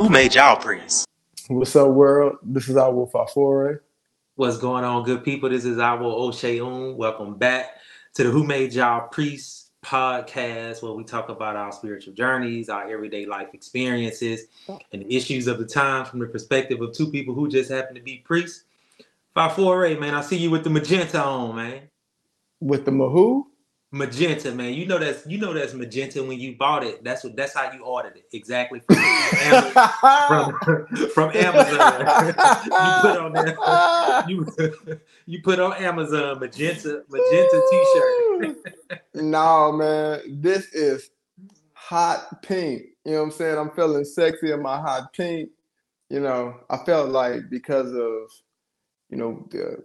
Who made y'all priests? What's up, world? This is Awo Fafore. What's going on, good people? This is Awo Oseun. Welcome back to the Who Made Y'all Priests podcast, where we talk about our spiritual journeys, our everyday life experiences, and the issues of the time from the perspective of two people who just happen to be priests. Fafore, man, I see you with the magenta on, man. With the Mahoo? Magenta, man. You know that's you know that's magenta when you bought it. That's what that's how you ordered it. Exactly from Amazon. from, from Amazon. you put on that. You you put on Amazon magenta magenta t-shirt. no, man. This is hot pink. You know what I'm saying? I'm feeling sexy in my hot pink. You know, I felt like because of, you know, the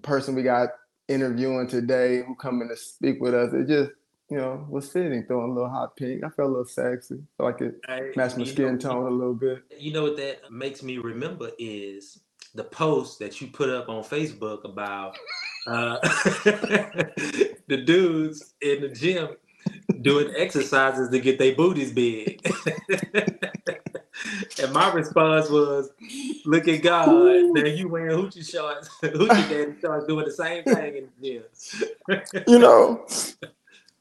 person we got interviewing today who coming to speak with us, it just, you know, was fitting, throwing a little hot pink. I felt a little sexy. So I could Hey, match my skin know- tone a little bit. You know what that makes me remember is the post that you put up on Facebook about uh, the dudes in the gym doing exercises to get their booties big. and my response was, "Look at God! Now you wearing hoochie shorts, hoochie daddy shorts, doing the same thing in the gym." you know,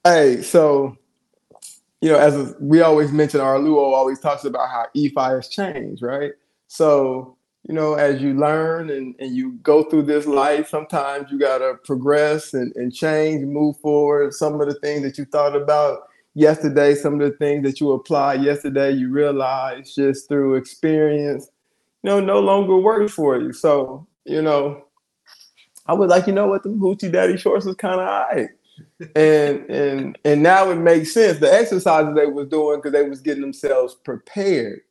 hey, so you know, as we always mention, our Luo always talks about how Ifa has changed, right? So, you know, as you learn and, and you go through this life, sometimes you gotta progress and, and change, move forward. Some of the things that you thought about yesterday, some of the things that you applied yesterday, you realize just through experience, you know, no longer works for you. So, you know, I was like, you know what, the hoochie daddy shorts was kind of alright. and and and now it makes sense. The exercises they was doing because they was getting themselves prepared,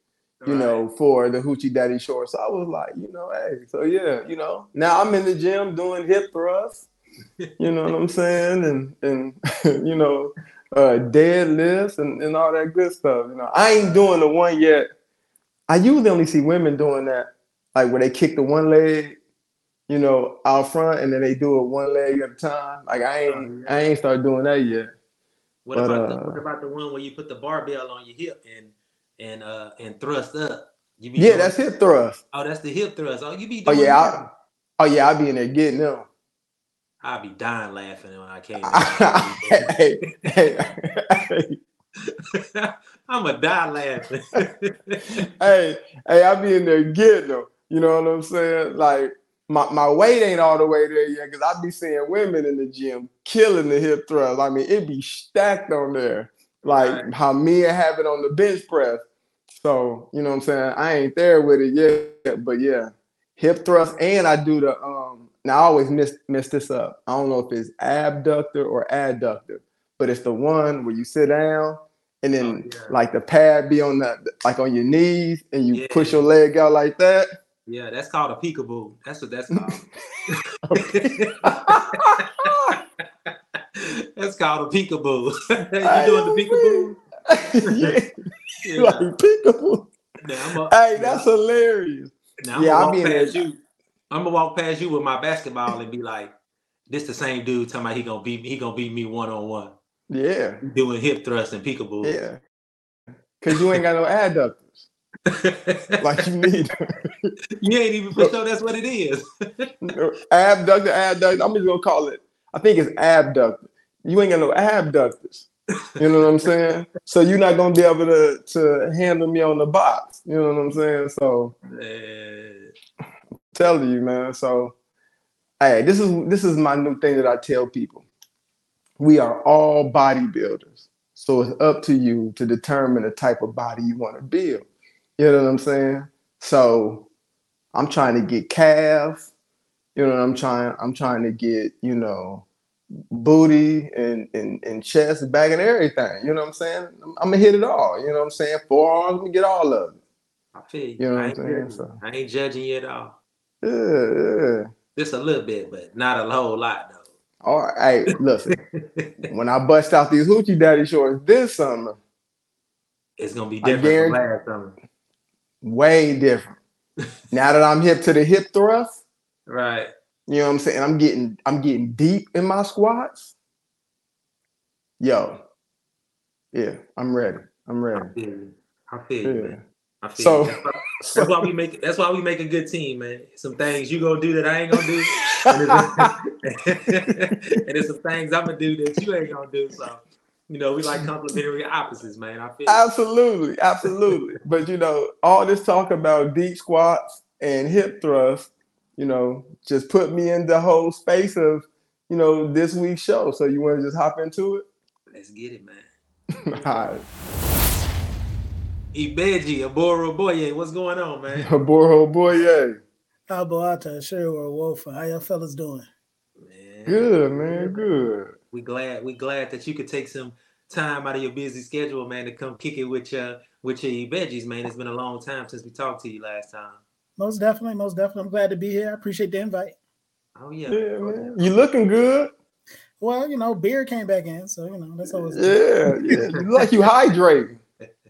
you know, for the hoochie daddy shorts. So I was like, you know, hey, so yeah, you know, now I'm in the gym doing hip thrusts. You know what I'm saying? And and you know, uh deadlifts and, and all that good stuff. You know, I ain't doing the one yet. I usually only see women doing that, like where they kick the one leg, you know, out front, and then they do it one leg at a time. Like I ain't, Oh. I ain't started doing that yet. What But, about the, uh, what about the one where you put the barbell on your hip and and uh and thrust up? You be Yeah, doing- that's hip thrust. Oh, that's the hip thrust. Oh, you be Oh yeah? I, oh yeah, I be in there getting them. I'll be dying laughing when I can't. hey, hey, hey, I'm a die laughing. hey, hey, I'll be in there getting them. You know what I'm saying? Like my, my weight ain't all the way there yet because I be seeing women in the gym killing the hip thrust. I mean, it be stacked on there, like Right. how me have it on the bench press. So you know what I'm saying? I ain't there with it yet, but yeah, hip thrust, and I do the um. Now I always miss miss this up. I don't know if it's abductor or adductor, but it's the one where you sit down and then Oh, yeah. like the pad be on the like on your knees and you Yeah. push your leg out like that. yeah, that's called a peekaboo. That's what that's called. that's called a peekaboo. you doing the peekaboo? Yeah, Yeah. like peekaboo. Now, I'm a- Hey, that's hilarious. Now I'm Yeah, gonna I be walk past you. I'm gonna walk past you with my basketball and be like, "This the same dude talking about he gonna beat me. He gonna beat me one on one, Yeah, doing hip thrust and peekaboo." yeah. Cause you ain't got no adductors like you need. you ain't even for sure that's what it is. abductor, adductor. I'm just gonna call it. I think it's abductor. You ain't got no abductors. You know what I'm saying? So you're not gonna be able to to handle me on the box. You know what I'm saying? So Uh, telling you, man. So hey, this is this is my new thing that I tell people. We are all bodybuilders. So it's up to you to determine the type of body you want to build. You know what I'm saying? So I'm trying to get calf, you know, I'm trying I'm trying to get, you know, booty and, and, and chest, back and everything. You know what I'm saying? I'm, I'm gonna hit it all. You know what I'm saying? Forearms, I'm gonna get all of it. I feel you. You know what I I'm ain't saying? So- I ain't judging you at all. Yeah, yeah. Just a little bit, but not a whole lot though. All right, hey, listen. when I bust out these hoochie daddy shorts this summer, it's gonna be different last summer. way different. now that I'm hip to the hip thrust, Right. You know what I'm saying? I'm getting I'm getting deep in my squats. Yo, yeah, I'm ready. I'm I ready. feel you. I feel you, man. I feel So- you. That's why, that's why we make that's why we make a good team, man. Some things you gonna do that I ain't gonna do. and there's- some things I'm gonna do that you ain't gonna do. So, you know, we like complementary opposites, man. I feel. Absolutely, absolutely. but you know, all this talk about deep squats and hip thrust, you know, just put me in the whole space of, you know, this week's show. So you want to just hop into it? Let's get it, man. All right. Ibeji, Aboru Boye, what's going on, man? Borho boy, yeah. Alboata, Sherwood, Wolfer. How y'all fellas doing? Man, Good, man. Good. We glad we glad that you could take some time out of your busy schedule, man, to come kick it with your with your veggies, man. It's been a long time since we talked to you last time. Most definitely, most definitely. I'm glad to be here. I appreciate the invite. Oh yeah, Yeah, man. You looking good? Well, you know, beer came back in, so you know that's always Yeah, yeah. Like you hydrating.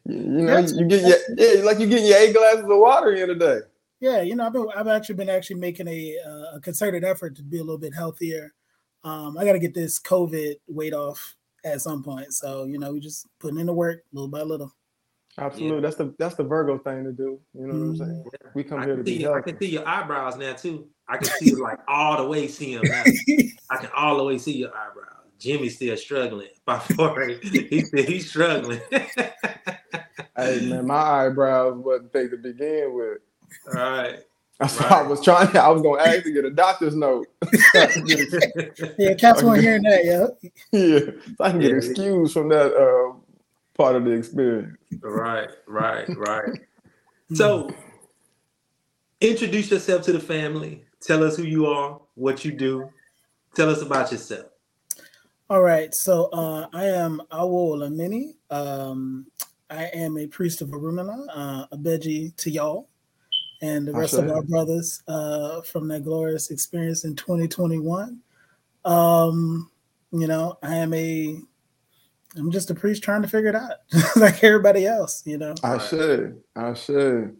You know, That's- you get your yeah, like you getting your eight glasses of water in a day. Yeah, you know, I've been I've actually been actually making a, uh, a concerted effort to be a little bit healthier. Um, I got to get this COVID weight off at some point, so you know, we just putting in the work little by little. Absolutely. That's the that's the Virgo thing to do. You know what I'm saying? We come I here to be you, I can see your eyebrows now too. I can see like all the way see them. I can all the way see your eyebrows. Jimmy's still struggling. By four, he's still he's struggling. Hey man, my eyebrows wasn't big to begin with. all right. That's why I was trying. I was gonna ask to get a doctor's note. yeah, cats weren't hearing that, yeah. yeah, so I can get Yeah. excused from that uh, part of the experience. Right, right, right. So, introduce yourself to the family. Tell us who you are, what you do. Tell us about yourself. All right, so uh, I am Awo Olameni. Um, I am a priest of Orunmila, uh, a Beji to y'all, and the rest of our brothers uh, from that glorious experience in 2021. Um, you know, I am a, I'm just a priest trying to figure it out, like everybody else. You know, I should. I should.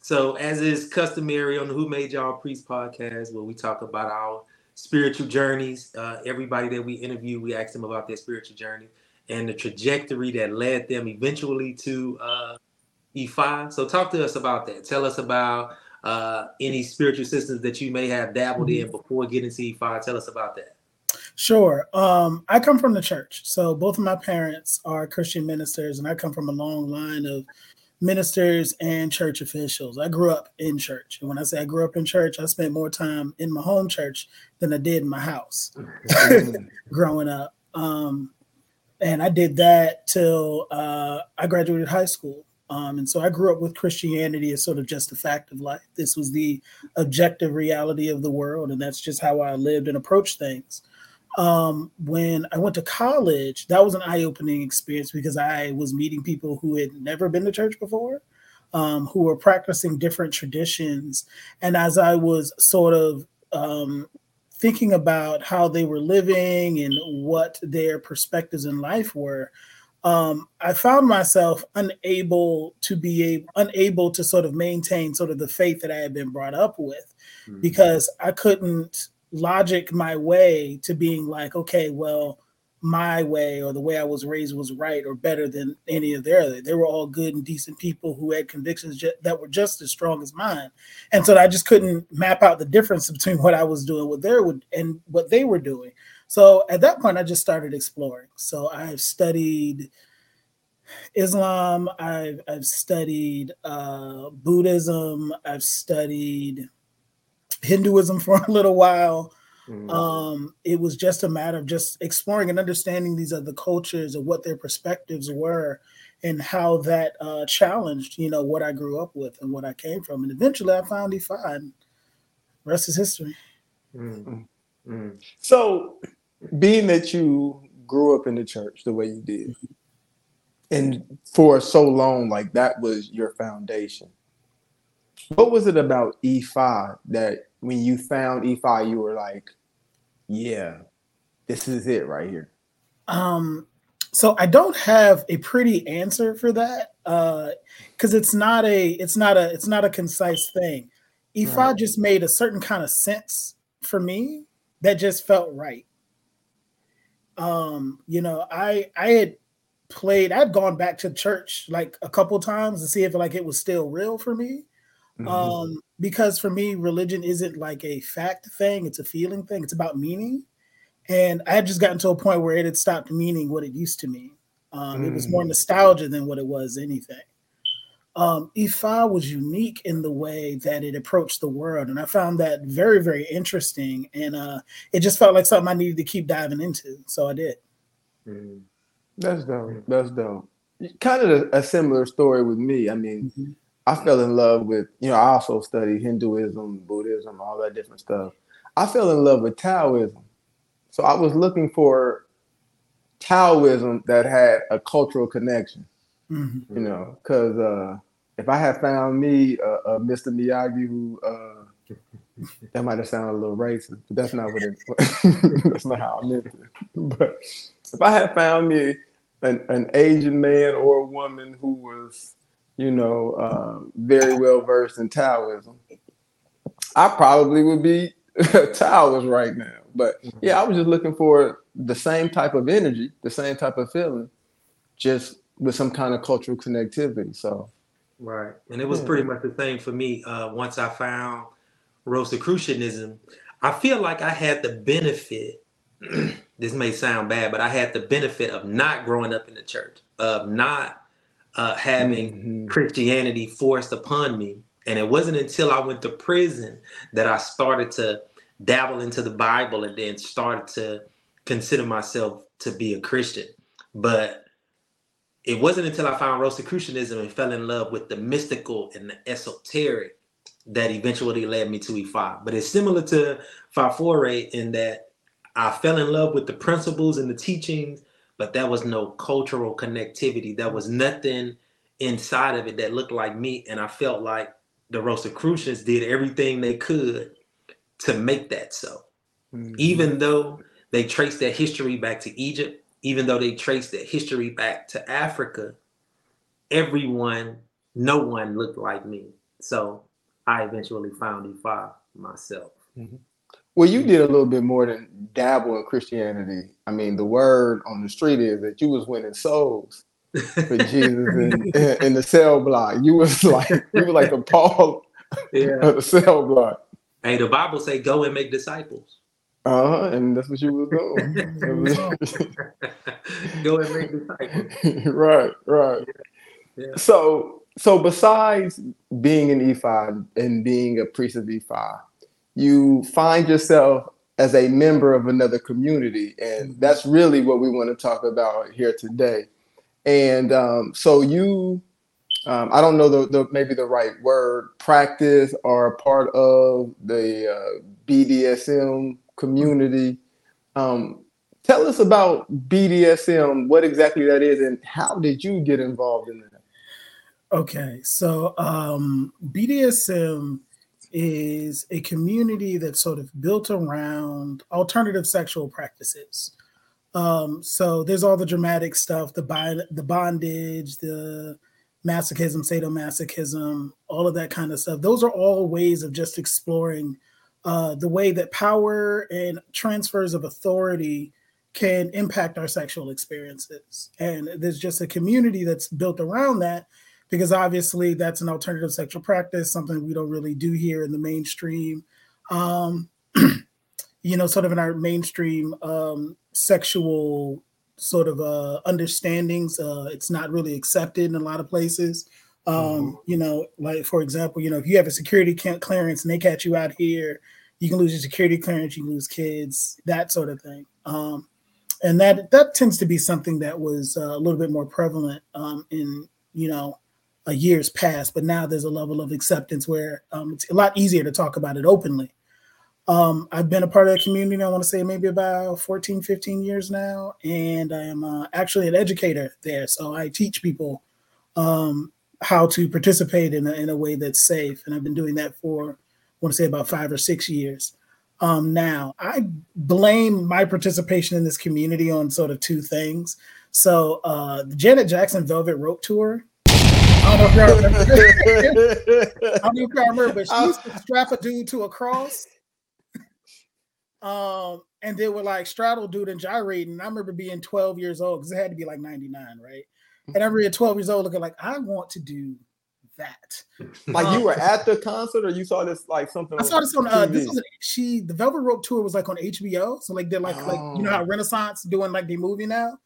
So, as is customary on the Who Made Y'all Priest podcast, where we talk about our spiritual journeys, uh, everybody that we interview, we ask them about their spiritual journey and the trajectory that led them eventually to uh, Ifa. So, talk to us about that. Tell us about uh, any spiritual systems that you may have dabbled in before getting to Ifa. Tell us about that. Sure. Um, I come from the church. So both of my parents are Christian ministers, and I come from a long line of ministers and church officials. I grew up in church. And when I say I grew up in church, I spent more time in my home church than I did in my house growing up. Um, and I did that till uh, I graduated high school. Um, and so I grew up with Christianity as sort of just a fact of life. This was the objective reality of the world, and that's just how I lived and approached things. Um, when I went to college, that was an eye-opening experience because I was meeting people who had never been to church before, um, who were practicing different traditions. And as I was sort of um, thinking about how they were living and what their perspectives in life were, um, I found myself unable to be able, unable to sort of maintain sort of the faith that I had been brought up with, because I couldn't logic my way to being like, okay, well, my way or the way I was raised was right or better than any of their. They were all good and decent people who had convictions ju- that were just as strong as mine, and so I just couldn't map out the difference between what I was doing, what they would and what they were doing. So at that point, I just started exploring. So I've studied Islam, I've I've studied uh, Buddhism, I've studied Hinduism for a little while. Mm. Um, it was just a matter of just exploring and understanding these other cultures and what their perspectives were and how that uh, challenged, you know, what I grew up with and what I came from. And eventually I found Ifa and rest is history. Mm. Mm. So, being that you grew up in the church the way you did, and for so long, like that was your foundation. What was it about Ifa that when you found Ifa, you were like, yeah, this is it right here? Um, so I don't have a pretty answer for that because uh, it's not a it's not a it's not a concise thing. Ifa right. just made a certain kind of sense for me that just felt right. Um, you know, I I had played, I'd gone back to church like a couple times to see if like it was still real for me. Mm-hmm. Um, because for me, religion isn't like a fact thing, it's a feeling thing, it's about meaning. And I had just gotten to a point where it had stopped meaning what it used to mean. Um, mm. It was more mm. nostalgia than what it was anything. Um, Ifa was unique in the way that it approached the world, and I found that very, very interesting. And uh, it just felt like something I needed to keep diving into, so I did. Mm. That's dope. That's dope. Kind of a, a similar story with me. I mean, mm-hmm. I fell in love with, you know, I also studied Hinduism, Buddhism, all that different stuff. I fell in love with Taoism. So I was looking for Taoism that had a cultural connection, mm-hmm. you know, because uh, if I had found me a, a Mr. Miyagi who, uh, that might have sounded a little racist, but that's not what it. that's not how I meant it. But if I had found me an, an Asian man or a woman who was, you know, uh, very well versed in Taoism, I probably would be Taoist right now. But yeah, I was just looking for the same type of energy, the same type of feeling, just with some kind of cultural connectivity. So, right, and it was yeah. pretty much the same for me. Uh, once I found Rosicrucianism, I feel like I had the benefit this may sound bad, but I had the benefit of not growing up in the church, of not uh, having mm-hmm. Christianity forced upon me. And it wasn't until I went to prison that I started to dabble into the Bible and then started to consider myself to be a Christian. But it wasn't until I found Rosicrucianism and fell in love with the mystical and the esoteric that eventually led me to Ifa. But it's similar to Fafore in that I fell in love with the principles and the teachings, but there was no cultural connectivity. There was nothing inside of it that looked like me. And I felt like the Rosicrucians did everything they could to make that so. Mm-hmm. Even though they traced their history back to Egypt, even though they traced their history back to Africa, everyone, no one looked like me. So I eventually found Ifa myself. Mm-hmm. Well, you did a little bit more than dabble in Christianity. I mean, the word on the street is that you was winning souls for Jesus in, in, the cell block. You was like you were like the Paul yeah. of the cell block. Hey, the Bible say go and make disciples. Uh-huh, and that's what you was doing. go and make disciples. right, right. Yeah. Yeah. So so besides being an Ifa and being a priest of Ifa, you find yourself as a member of another community. And mm-hmm. that's really what we want to talk about here today. And um, so you, um, I don't know the, the, maybe the right word, practice or part of the uh, BDSM community. Um, tell us about BDSM, what exactly that is, and how did you get involved in that? Okay, so um, BDSM is a community that's sort of built around alternative sexual practices. Um, so there's all the dramatic stuff, the bi- the bondage, the masochism, sadomasochism, all of that kind of stuff. Those are all ways of just exploring uh, the way that power and transfers of authority can impact our sexual experiences. And there's just a community that's built around that because obviously that's an alternative sexual practice, something we don't really do here in the mainstream. Um, you know, sort of in our mainstream um, sexual sort of uh, understandings, uh, it's not really accepted in a lot of places. Um, mm-hmm. You know, like for example, you know, if you have a security clearance and they catch you out here, you can lose your security clearance, you lose kids, that sort of thing. Um, and that that tends to be something that was uh, a little bit more prevalent um, in you know a years past, but now there's a level of acceptance where um, it's a lot easier to talk about it openly. Um, I've been a part of that community, I want to say maybe about 14, 15 years now. And I am uh, actually an educator there. So I teach people um, how to participate in a, in a way that's safe. And I've been doing that for, I want to say about five or six years. Um, now, I blame my participation in this community on sort of two things. So uh, the Janet Jackson Velvet Rope Tour, I don't know if y'all remember. I don't know if y'all remember, but she used to strap a dude to a cross. Um, and they were like straddle dude and gyrating. I remember being 12 years old because it had to be like 99, right? And I remember at 12 years old looking like I want to do that. like you were at the concert or you saw this like something? I saw this on uh this was she the Velvet Rope tour was like on HBO. So like they're like oh. like you know how Oh. Renaissance doing like the movie now.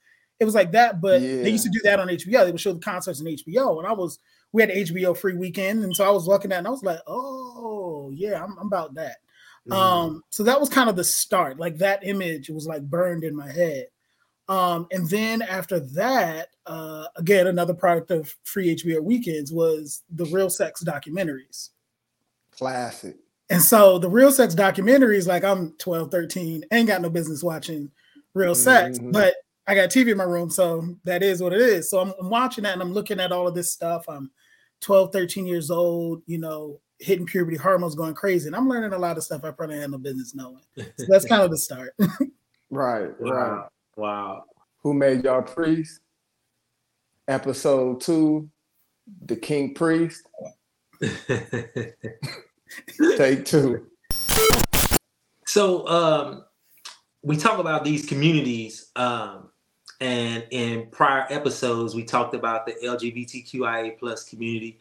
It was like that, but Yeah. they used to do that on HBO. They would show the concerts on HBO, and I was we had HBO free weekend, and so I was looking at, and I was like, oh yeah, I'm, I'm about that. Mm-hmm. Um, so that was kind of the start. Like that image was like burned in my head. Um, and then after that, uh, again, another product of free HBO weekends was the real sex documentaries. classic. And so the real sex documentaries, like I'm 12, 13, ain't got no business watching real sex, Mhm. but I got TV in my room, so that is what it is. So I'm, I'm watching that and I'm looking at all of this stuff. I'm 12, 13 years old, you know, hitting puberty hormones going crazy. And I'm learning a lot of stuff I probably had no business knowing. So that's kind of the start. Right, right. Wow. Wow. Who made y'all priest? Episode two, the Kink Priest. Take two. so um we talk about these communities um and in prior episodes we talked about the lgbtqia plus community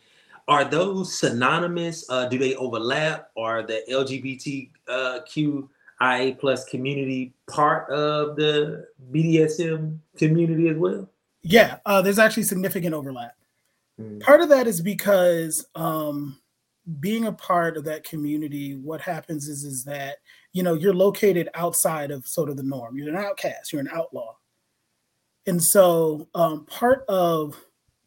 are those synonymous uh do they overlap are the lgbtqia plus community part of the bdsm community as well yeah, uh, there's actually significant overlap. Mm. Part of that is because um, being a part of that community, what happens is is that you know you're located outside of sort of the norm. You're an outcast. You're an outlaw, and so um, part of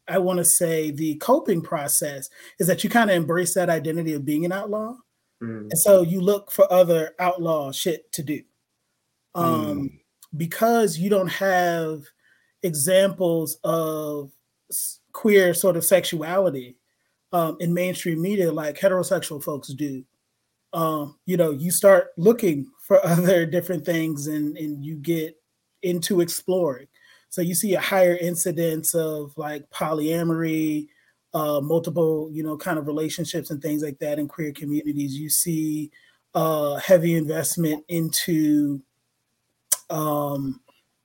I want to say the coping process is that you kind of embrace that identity of being an outlaw, Mm. and so you look for other outlaw shit to do. Um, because you don't have examples of queer sort of sexuality um, in mainstream media like heterosexual folks do. Um, you know, you start looking for other different things and, and you get into exploring. So you see a higher incidence of like polyamory, uh, multiple, you know, kind of relationships and things like that in queer communities. You see uh, heavy investment into um,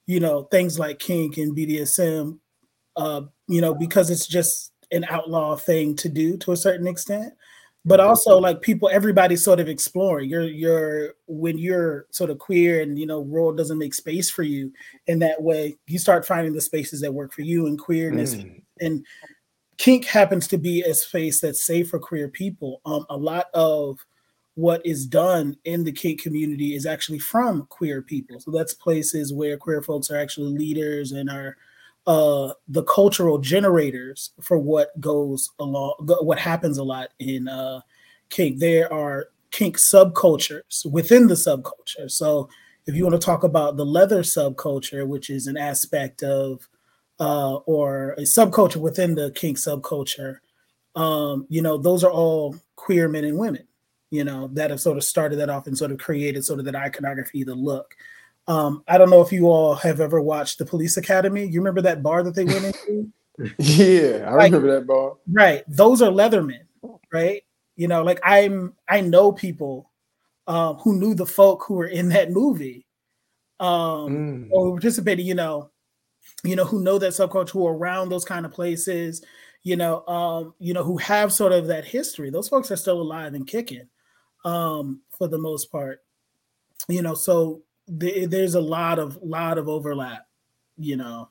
you know, things like kink and BDSM, uh, you know, because it's just an outlaw thing to do to a certain extent. But also like people, everybody's sort of exploring. You're you're when you're sort of queer and you know, world doesn't make space for you in that way, you start finding the spaces that work for you and queerness. Mm. And kink happens to be a space that's safe for queer people. Um, a lot of what is done in the kink community is actually from queer people. So that's places where queer folks are actually leaders and are uh, the cultural generators for what goes along, what happens a lot in uh, kink. There are kink subcultures within the subculture. So if you want to talk about the leather subculture, which is an aspect of uh, or a subculture within the kink subculture, um, you know, those are all queer men and women you know, that have sort of started that off and sort of created sort of that iconography, the look. Um, I don't know if you all have ever watched the Police Academy. You remember that bar that they went into? Yeah, I Like- remember that bar. right. Those are Leathermen, right? You know, like I'm I know people um who knew the folk who were in that movie. Um Mm. or participating, you know, you know, who know that subculture, who are around those kind of places, you know, um, you know, who have sort of that history. Those folks are still alive and kicking, um, for the most part. You know, so the, there's a lot of lot of overlap, you know,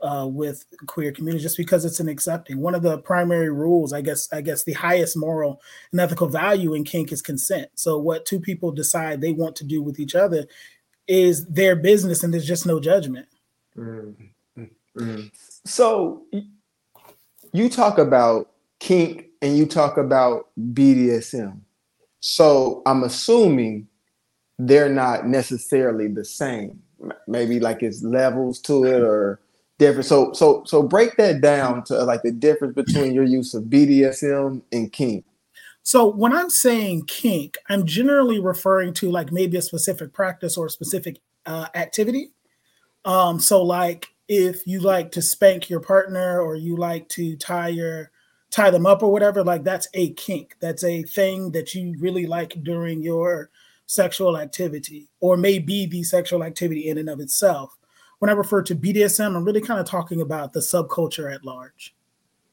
uh, with queer community just because it's an accepting. One of the primary rules, I guess, I guess the highest moral and ethical value in kink is consent. So what two people decide they want to do with each other is their business, and there's just no judgment. Mm. Mm. So you talk about kink and you talk about BDSM. So I'm assuming they're not necessarily the same. Maybe like it's levels to it or different. So so so break that down to like the difference between your use of BDSM and kink. So when I'm saying kink, I'm generally referring to like maybe a specific practice or a specific uh, activity. Um, so like if you like to spank your partner or you like to tie your tie them up or whatever, like that's a kink. That's a thing that you really like during your sexual activity, or may be the sexual activity in and of itself. When I refer to BDSM, I'm really kind of talking about the subculture at large.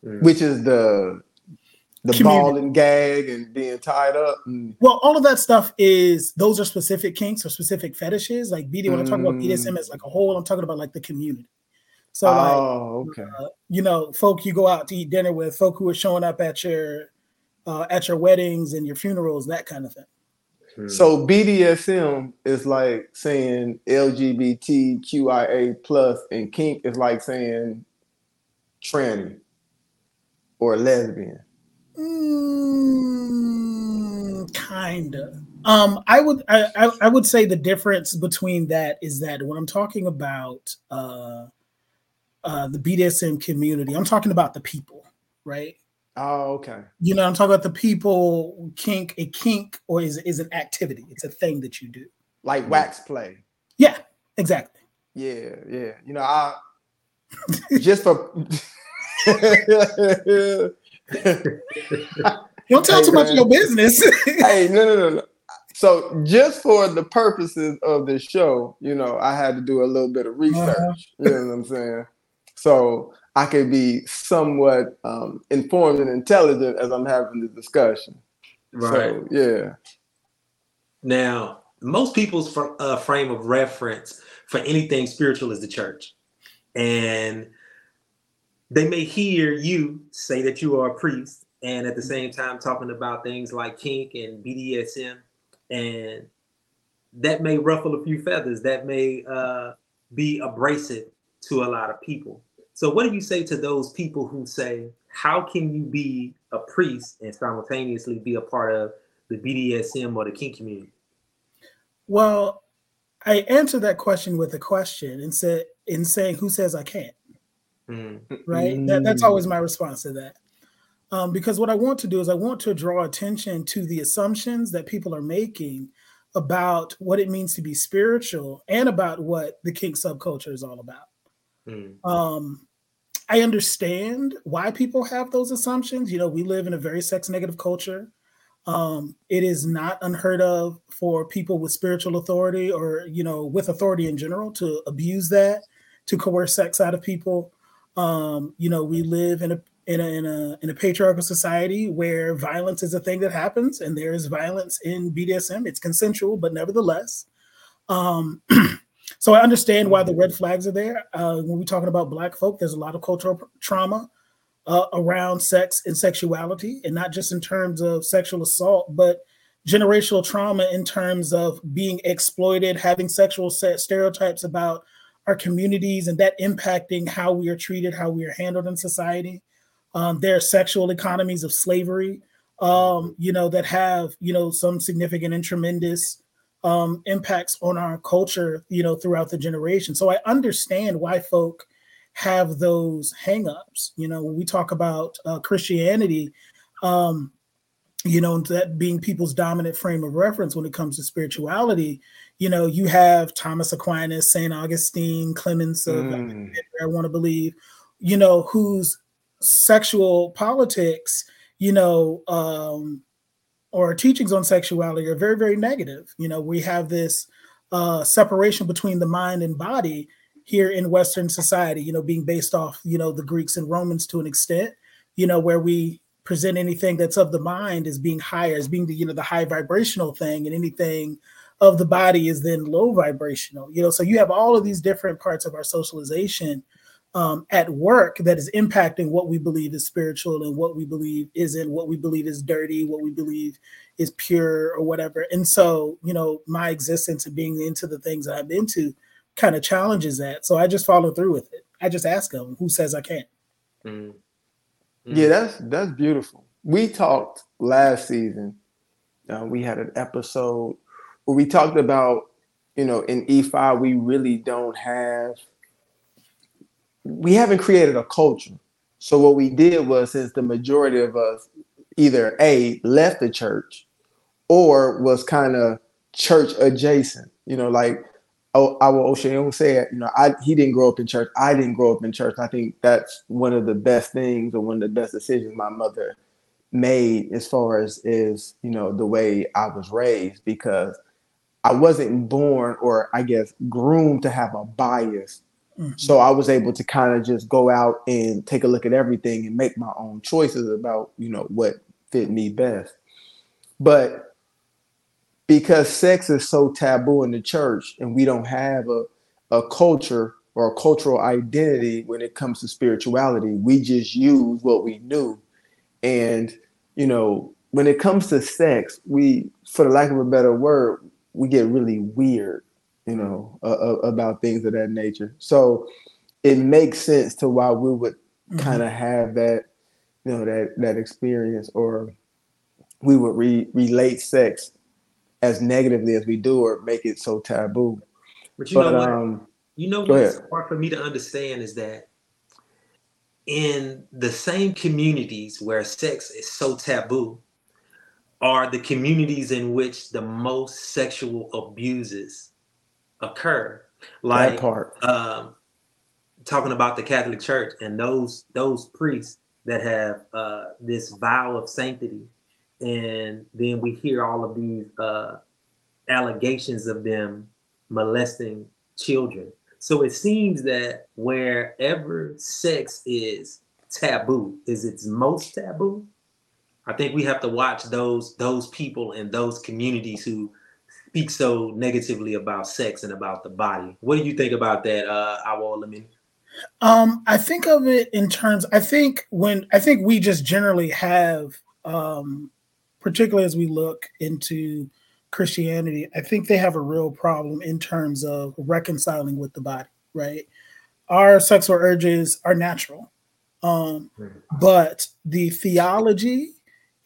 which is the the Community. ball and gag and being tied up. And, Well, all of that stuff is those are specific kinks or specific fetishes. Like BD, when I talk about Mm. BDSM as like a whole, I'm talking about like the community. So like oh, okay. uh, you know, folk you go out to eat dinner with, folk who are showing up at your uh, at your weddings and your funerals, that kind of thing. Hmm. So BDSM is like saying LGBTQIA plus, and kink is like saying tranny or lesbian. Mm, kinda. Um, I would I, I I would say the difference between that is that when I'm talking about uh uh the BDSM community, I'm talking about the people, right? Oh, okay. You know, I'm talking about the people kink, a kink or is is an activity. It's a thing that you do. Like wax play. Yeah, exactly. Yeah, yeah. You know, I just for Don't tell Hey, too much of your business. hey, no, no, no, no. So just for the purposes of this show, you know, I had to do a little bit of research. Uh-huh. You know what I'm saying? So I could be somewhat um, informed and intelligent as I'm having the discussion. right. So yeah. Now, most people's fr- uh, frame of reference for anything spiritual is the church. And they may hear you say that you are a priest and at the same time talking about things like kink and BDSM. And that may ruffle a few feathers. That may uh, be abrasive to a lot of people. So, what do you say to those people who say, How can you be a priest and simultaneously be a part of the BDSM or the kink community? well, I answered that question with a question and said in saying who says I can't. Mm, right? That, that's always my response to that. Um, because what I want to do is I want to draw attention to the assumptions that people are making about what it means to be spiritual and about what the kink subculture is all about. Mm, Um, I understand why people have those assumptions. You know, we live in a very sex negative culture. Um, it is not unheard of for people with spiritual authority or, you know, with authority in general to abuse that, to coerce sex out of people. Um, you know, we live in a in a, in a in a patriarchal society where violence is a thing that happens, and there is violence in BDSM. It's consensual, but nevertheless, um, so I understand why the red flags are there. Uh, when we're talking about Black folk, there's a lot of cultural trauma uh, around sex and sexuality, and not just in terms of sexual assault, but generational trauma in terms of being exploited, having sexual set stereotypes about our communities, and that impacting how we are treated, how we are handled in society. Um, there are sexual economies of slavery, um, you know, that have you know some significant and tremendous um, impacts on our culture, you know, throughout the generation. So I understand why folk have those hangups. You know, when we talk about uh, Christianity, um, you know, that being people's dominant frame of reference when it comes to spirituality, you know, you have Thomas Aquinas, Saint Augustine, Clemens of Mm. I want to believe, you know, whose sexual politics, you know, um, or teachings on sexuality are very, very negative. You know, we have this uh, separation between the mind and body here in Western society, you know, being based off, you know, the Greeks and Romans to an extent, you know, where we present anything that's of the mind as being higher, as being the, you know, the high vibrational thing, and anything of the body is then low vibrational, you know. So you have all of these different parts of our socialization um, at work that is impacting what we believe is spiritual and what we believe isn't, what we believe is dirty, what we believe is pure or whatever. And so, you know, my existence and being into the things that I'm into kind of challenges that. So I just follow through with it. I just ask them who says I can't. mm, mm. Yeah, that's that's beautiful. We talked last season. Uh, we had an episode where we talked about, you know, in Ifa, we really don't have, we haven't created a culture. So what we did was, since the majority of us either a left the church or was kind of church adjacent, you know, like oh, will Oshay say, you know, I he didn't grow up in church. I didn't grow up in church. I think that's one of the best things or one of the best decisions my mother made as far as is you know the way I was raised because I wasn't born or I guess groomed to have a bias. Mm-hmm. So I was able to kind of just go out and take a look at everything and make my own choices about you know what fit me best. But because sex is so taboo in the church and we don't have a, a culture or a cultural identity when it comes to spirituality, we just use what we knew. And you know, when it comes to sex, we, for the lack of a better word, we get really weird, you know, uh, uh, about things of that nature. So it makes sense to why we would mm-hmm. kind of have that, you know, that that experience, or we would re- relate sex as negatively as we do, or make it so taboo. But you but, know what? Um, you know what's hard for me to understand is that in the same communities where sex is so taboo are the communities in which the most sexual abuses occur like part. Um, talking about the catholic church and those those priests that have uh, this vow of sanctity and then we hear all of these uh, allegations of them molesting children so it seems that wherever sex is taboo, is its most taboo. I think we have to watch those those people in those communities who speak so negatively about sex and about the body. What do you think about that, uh Awolamin? Um, I think of it in terms, I think when I think we just generally have um particularly as we look into Christianity, I think they have a real problem in terms of reconciling with the body, right? Our sexual urges are natural, um, but the theology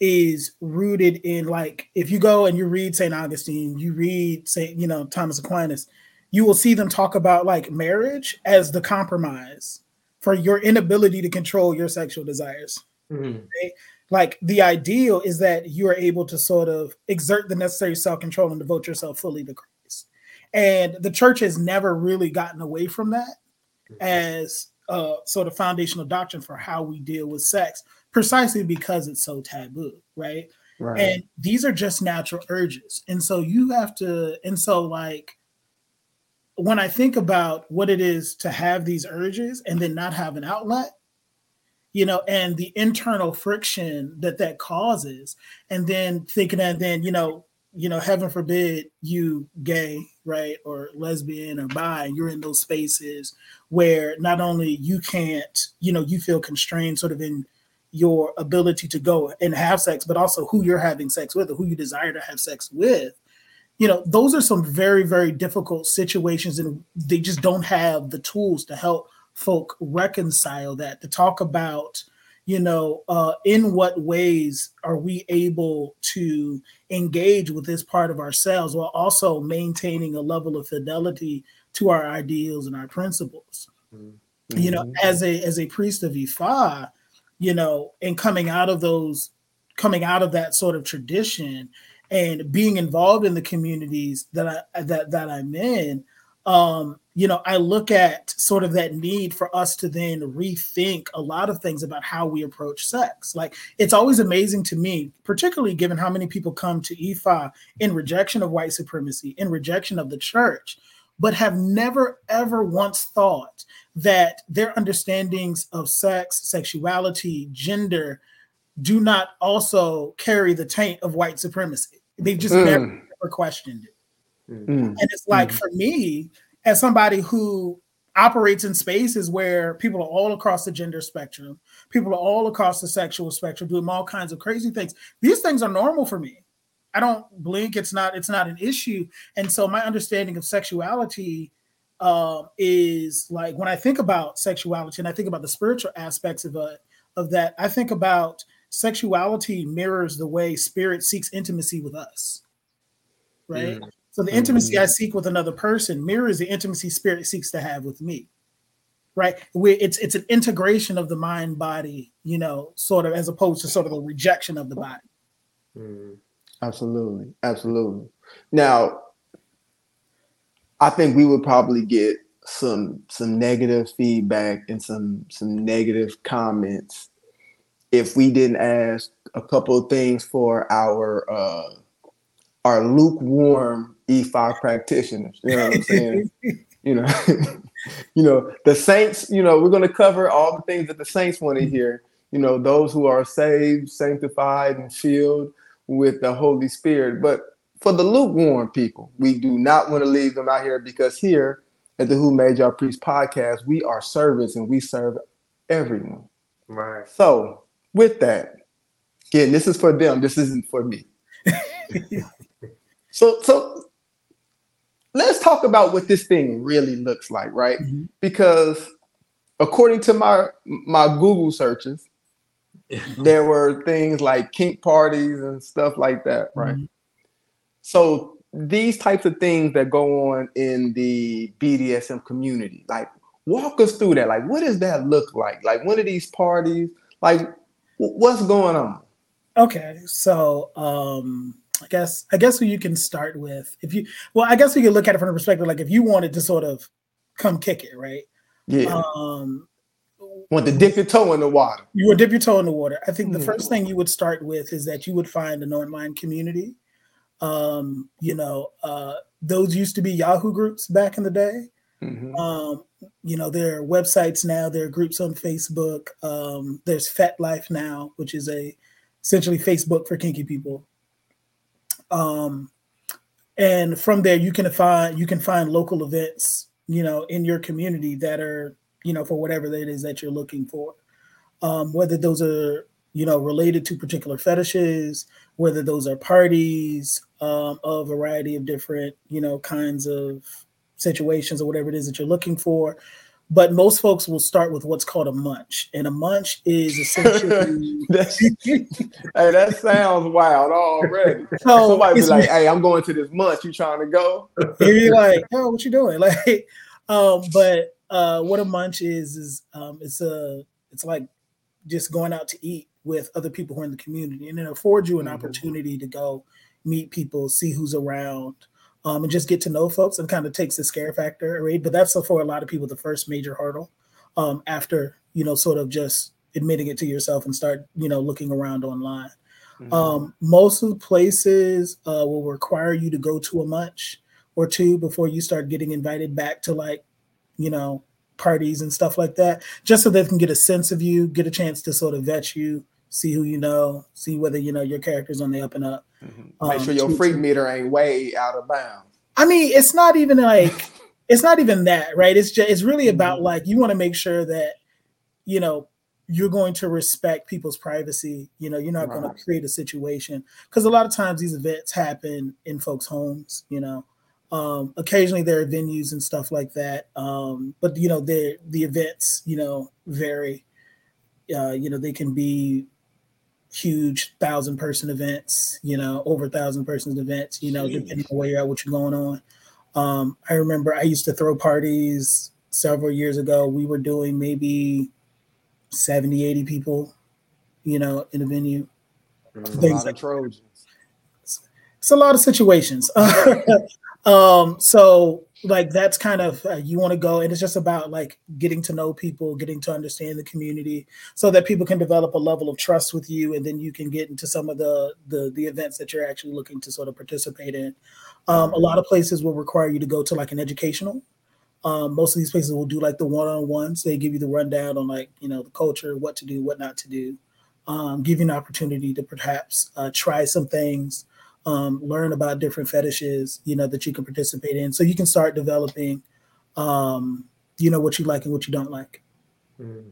is rooted in like if you go and you read Saint Augustine, you read Saint you know Thomas Aquinas, you will see them talk about like marriage as the compromise for your inability to control your sexual desires. Mm-hmm. Like the ideal is that you are able to sort of exert the necessary self-control and devote yourself fully to Christ. And the church has never really gotten away from that as a sort of foundational doctrine for how we deal with sex, precisely because it's so taboo, right? Right. And these are just natural urges. And so you have to, and so like when I think about what it is to have these urges and then not have an outlet, you know, and the internal friction that that causes, and then thinking that then, you know, you know, heaven forbid you gay, right, or lesbian or bi, you're in those spaces where not only you can't, you know, you feel constrained sort of in your ability to go and have sex, but also who you're having sex with or who you desire to have sex with. You know, those are some very, very difficult situations, and they just don't have the tools to help folk reconcile that to talk about you know uh, in what ways are we able to engage with this part of ourselves while also maintaining a level of fidelity to our ideals and our principles mm-hmm. you know as a as a priest of ifa you know and coming out of those coming out of that sort of tradition and being involved in the communities that i that that i'm in um, you know, I look at sort of that need for us to then rethink a lot of things about how we approach sex. Like it's always amazing to me, particularly given how many people come to Ifa in rejection of white supremacy, in rejection of the church, but have never ever once thought that their understandings of sex, sexuality, gender do not also carry the taint of white supremacy. They've just mm. never, questioned it. Mm. And it's like mm. for me, as somebody who operates in spaces where people are all across the gender spectrum, people are all across the sexual spectrum, doing all kinds of crazy things. These things are normal for me. I don't blink. It's not. It's not an issue. And so my understanding of sexuality uh, is like when I think about sexuality and I think about the spiritual aspects of it, of that. I think about sexuality mirrors the way spirit seeks intimacy with us, right? Mm So the intimacy I Mhm. seek with another person mirrors the intimacy spirit seeks to have with me. Right? We it's it's an integration of the mind body, you know, sort of as opposed to sort of a rejection of the body. Mm. Absolutely, absolutely. Now, I think we would probably get some some negative feedback and some some negative comments if we didn't ask a couple of things for our uh our lukewarm Ifa practitioners. You know what I'm saying? you know, you know, the saints, you know, we're gonna cover all the things that the saints want to hear. You know, those who are saved, sanctified, and filled with the Holy Spirit. But for the lukewarm people, we do not want to leave them out here because here at the Who Made Y'all Priest podcast, we are servants and we serve everyone. Right. So, with that, again, this is for them. This isn't for me. so, so let's talk about what this thing really looks like, right? Mhm. Because according to my my Google searches, there were things like kink parties and stuff like that, right? Mhm. So these types of things that go on in the BDSM community, like walk us through that. Like, what does that look like? Like, one of these parties, like, wh- what's going on? Okay, so um I guess I guess you can start with if you well, I guess we could look at it from the perspective like if you wanted to sort of come kick it, right? Yeah, Um want to dip your toe in the water. you would dip your toe in the water. I think the Mhm. first thing you would start with is that you would find an online community. Um, you know, uh, those used to be Yahoo groups back in the day. Mhm. Um, you know, there are websites now, there are groups on Facebook. Um, there's FetLife now, which is a essentially Facebook for kinky people. Um, and from there you can find you can find local events, you know, in your community that are, you know, for whatever it is that you're looking for. Um, whether those are, you know, related to particular fetishes, whether those are parties, um, a variety of different, you know, kinds of situations or whatever it is that you're looking for. But most folks will start with what's called a munch, and a munch is essentially hey, that sounds wild already. so Somebody be like, "Hey, I'm going to this munch. You trying to go?" You'd be like, "Oh, what you doing?" Like, um, but uh, what a munch is is um, it's a it's like just going out to eat with other people who are in the community, and it affords you an Mhm. opportunity to go meet people, see who's around, um, and just get to know folks, and kind of takes the scare factor away. But that's for a lot of people the first major hurdle um, after you know sort of just admitting it to yourself and start you know looking around online. Mm-hmm. Um, most of the places uh, will require you to go to a munch or two before you start getting invited back to like, you know, parties and stuff like that, just so they can get a sense of you, get a chance to sort of vet you, see who you know, see whether you know your character's on the up and up. Make Um, sure your freak meter ain't way out of bounds. I mean, it's not even like it's not even that, right? It's just it's really about Mhm. like you want to make sure that you know you're going to respect people's privacy. You know, you're not going to create a situation because a lot of times these events happen in folks' homes. You know, um, occasionally there are venues and stuff like that, um, but you know, the the events you know vary. Uh, you know, they can be huge thousand person events, you know, over thousand person events, you know, depending on where you're at, what you're going on. Um, I remember I used to throw parties several years ago. We were doing maybe 70, 80 people, you know, in a venue. A Things lot of like- Trojans. It's a lot of situations. um, so like that's kind of uh, you want to go, and it's just about like getting to know people, getting to understand the community, so that people can develop a level of trust with you, and then you can get into some of the the, the events that you're actually looking to sort of participate in. Um, a lot of places will require you to go to like an educational. Um, most of these places will do like the one-on-ones. They give you the rundown on like you know the culture, what to do, what not to do. Um, give you an opportunity to perhaps uh, try some things um, learn about different fetishes, you know, that you can participate in. So you can start developing, um, you know, what you like and what you don't like. Mm.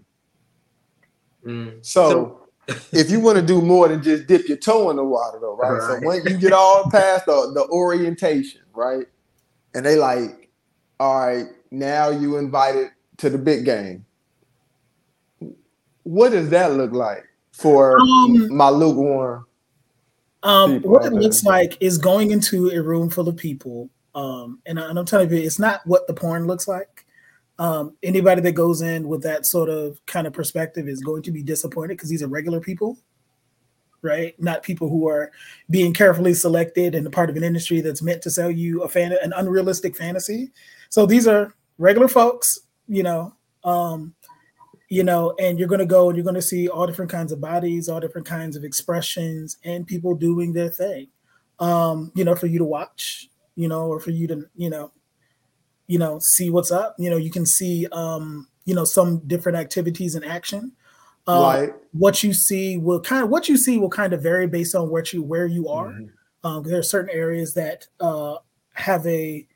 Mm. So, if you want to do more than just dip your toe in the water, though, right? Right. So when you get all past the, the orientation, right, and they like, all right, now you invited to the big game. What does that look like for Um, my lukewarm? Um, what it looks like is going into a room full of people, um, and, I- I'm telling you, it's not what the porn looks like. Um, anybody that goes in with that sort of kind of perspective is going to be disappointed because these are regular people, right? Not people who are being carefully selected and a part of an industry that's meant to sell you a fan an unrealistic fantasy. So these are regular folks, you know. Um, you know, and you're going to go and you're going to see all different kinds of bodies, all different kinds of expressions, and people doing their thing. Um, you know, for you to watch, you know, or for you to, you know, you know, see what's up. You know, you can see, um, you know, some different activities in action. Uh, like what you see will kind of what you see will kind of vary based on what you where you are. Mhm. Um, there are certain areas that uh, have a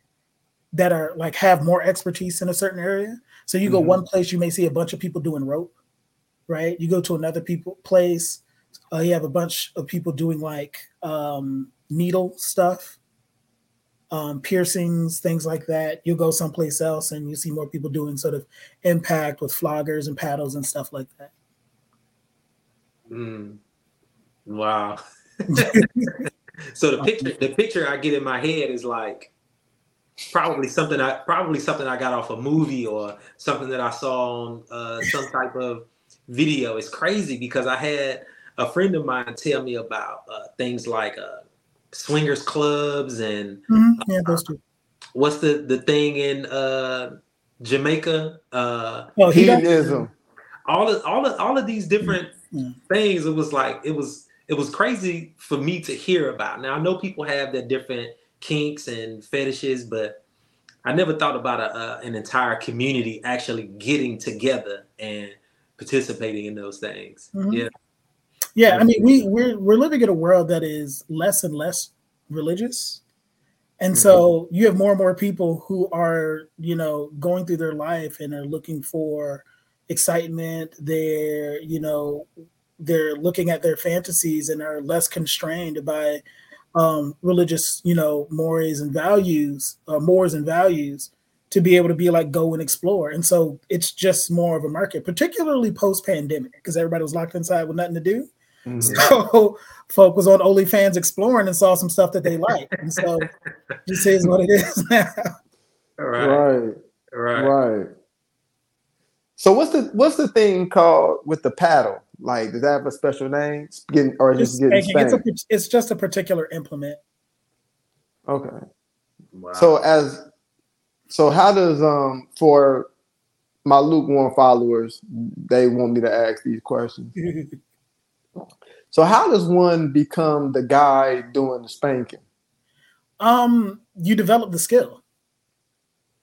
that are like have more expertise in a certain area. So you go Mhm. one place, you may see a bunch of people doing rope, right? You go to another people place, uh, you have a bunch of people doing like um, needle stuff, um, piercings, things like that. You go someplace else and you see more people doing sort of impact with floggers and paddles and stuff like that. Mm. Wow. so the picture, the picture I get in my head is like probably something I probably something I got off a movie or something that I saw on uh, some type of video. It's crazy because I had a friend of mine tell me about uh, things like uh, swingers clubs and Mhm, Yeah, those two. what's the the thing in uh, Jamaica. Uh, Oh, hedonism. all of all of all of these different Mm. things it was like it was it was crazy for me to hear about now i know people have their different kinks and fetishes but i never thought about a, uh, an entire community actually getting together and participating in those things. Mhm. yeah. Yeah, I mean, we we're we're living in a world that is less and less religious, and so you have more and more people who are you know going through their life and are looking for excitement. They're you know they're looking at their fantasies and are less constrained by um, religious you know mores and values, uh, mores and values to be able to be like go and explore. And so it's just more of a market, particularly post pandemic, because everybody was locked inside with nothing to do. Mhm. So folk was on OnlyFans exploring and saw some stuff that they liked. And so this is what it is now. all right Right, right, right. So what's the what's the thing called with the paddle? Like, does that have a special name? Getting or Just just getting spanking. It's, a, it's just a particular implement. Okay. Wow. So as so how does um for my lukewarm followers, they want me to ask these questions. So how does one become the guy doing the spanking? um, you develop the skill,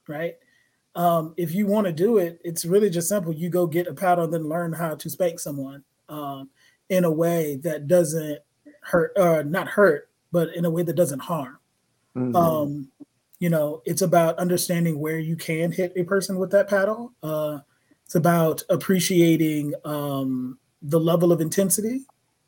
right? Um, if you want to do it, it's really just simple. You go get a paddle, then learn how to spank someone um, in a way that doesn't hurt, or not hurt, but in a way that doesn't harm. Mhm. um you know it's about understanding where you can hit a person with that paddle uh it's about appreciating um the level of intensity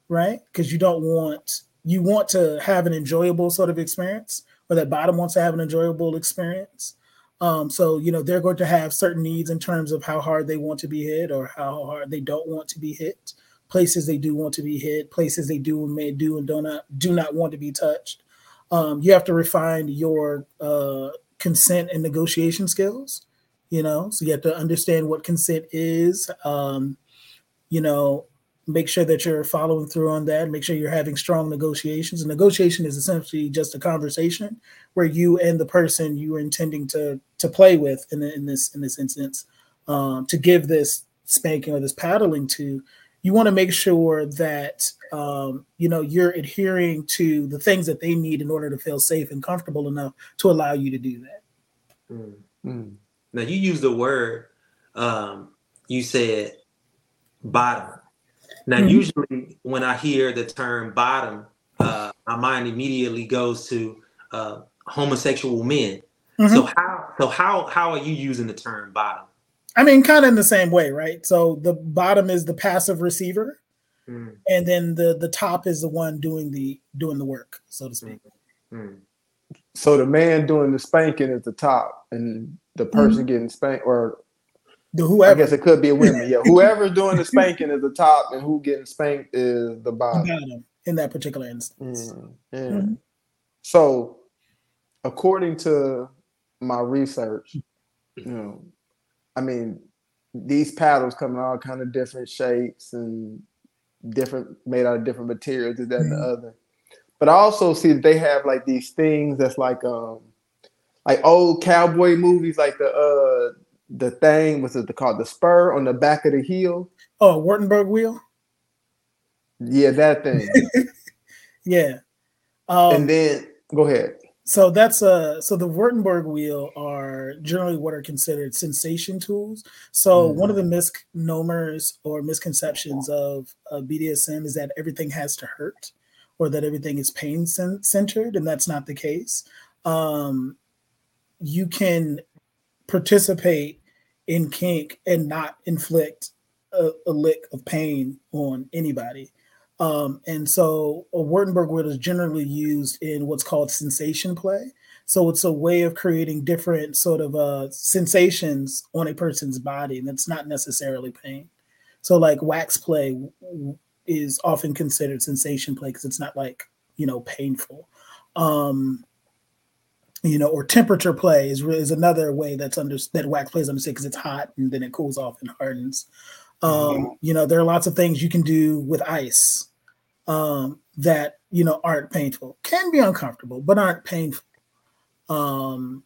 right because you don't want you want to have an enjoyable sort of experience or that bottom wants to have an enjoyable experience um so you know they're going to have certain needs in terms of how hard they want to be hit or how hard they don't want to be hit places they do want to be hit places they do and may do and do not do not want to be touched. Um, you have to refine your uh, consent and negotiation skills you know? So you have to understand what consent is um, you know make sure that you're following through on that make sure you're having strong negotiations. And negotiation is essentially just a conversation where you and the person you are intending to to play with in, in this in this instance um, to give this spanking or this paddling to you want to make sure that um, you know you're adhering to the things that they need in order to feel safe and comfortable enough to allow you to do that. Mm. Now you used the word um you said bottom now Mhm. usually when i hear the term bottom uh my mind immediately goes to uh homosexual men so how so how how are you using the term bottom I mean, kind of in the same way, right? So the bottom is the passive receiver, Mm, and then the the top is the one doing the doing the work, so to speak. mm. So the man doing the spanking is the top, and the person getting spanked, or The I guess it could be a woman. Yeah, whoever's doing the spanking is the top, and who getting spanked is the the bottom. bottom, in that particular instance. Mm, yeah. Mhm. So, according to my research, you know, I mean, these paddles come in all kind of different shapes and different made out of different materials, this, that, and the Mhm. other. But I also see that they have like these things that's like um like old cowboy movies, like the uh the thing what's it called the spur on the back of the heel. Oh, Wartenberg wheel. Yeah, that thing. Yeah. Um, and then go ahead. So that's uh so the Wartenberg wheel are generally what are considered sensation tools. So one of the misnomers or misconceptions of uh, BDSM is that everything has to hurt or that everything is pain centered and that's not the case. Um, you can participate in kink and not inflict a, a lick of pain on anybody. Um, and so a Wartenberg wheel is generally used in what's called sensation play. So it's a way of creating different sort of uh, sensations on a person's body, and it's not necessarily pain. So like wax play is often considered sensation play because it's not like you know painful. Um, you know, or temperature play is, is another way that's under that wax play is understood because it's hot and then it cools off and hardens. Um, you know, there are lots of things you can do with ice um, that you know aren't painful, can be uncomfortable, but aren't painful. Um,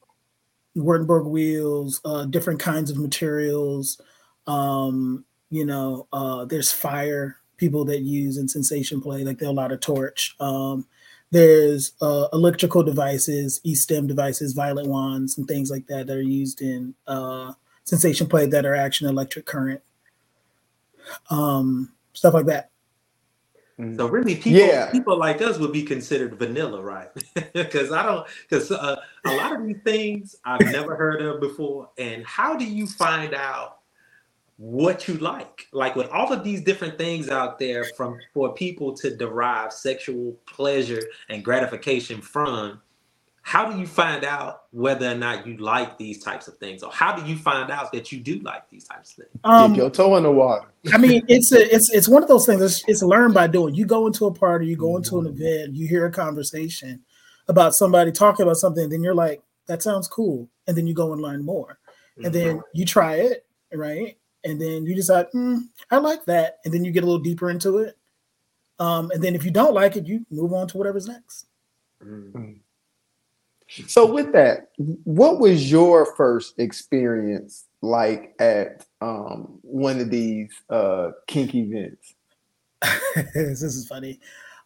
Wartenberg wheels, uh, different kinds of materials. Um, you know, uh, there's fire people that use in sensation play, like they'll light a torch. Um, there's uh, electrical devices, e-stim devices, violet wands, and things like that that are used in uh, sensation play that are action electric current, um, stuff like that. So really, people Yeah. people like us would be considered vanilla, right? Because I don't, because uh, a lot of these things I've never heard of before. And how do you find out what you like? Like with all of these different things out there, from for people to derive sexual pleasure and gratification from. How do you find out whether or not you like these types of things, or how do you find out that you do like these types of things? Um, Dip your toe in the water. I mean, it's a, it's it's one of those things. It's, it's learned by doing. You go into a party, you go into an event, you hear a conversation about somebody talking about something, then you're like, "That sounds cool," and then you go and learn more, and then you try it, right? And then you decide, hmm, "I like that," and then you get a little deeper into it. Um, and then if you don't like it, you move on to whatever's next. Mhm. So with that, what was your first experience like at um, one of these uh, kink events? this is funny.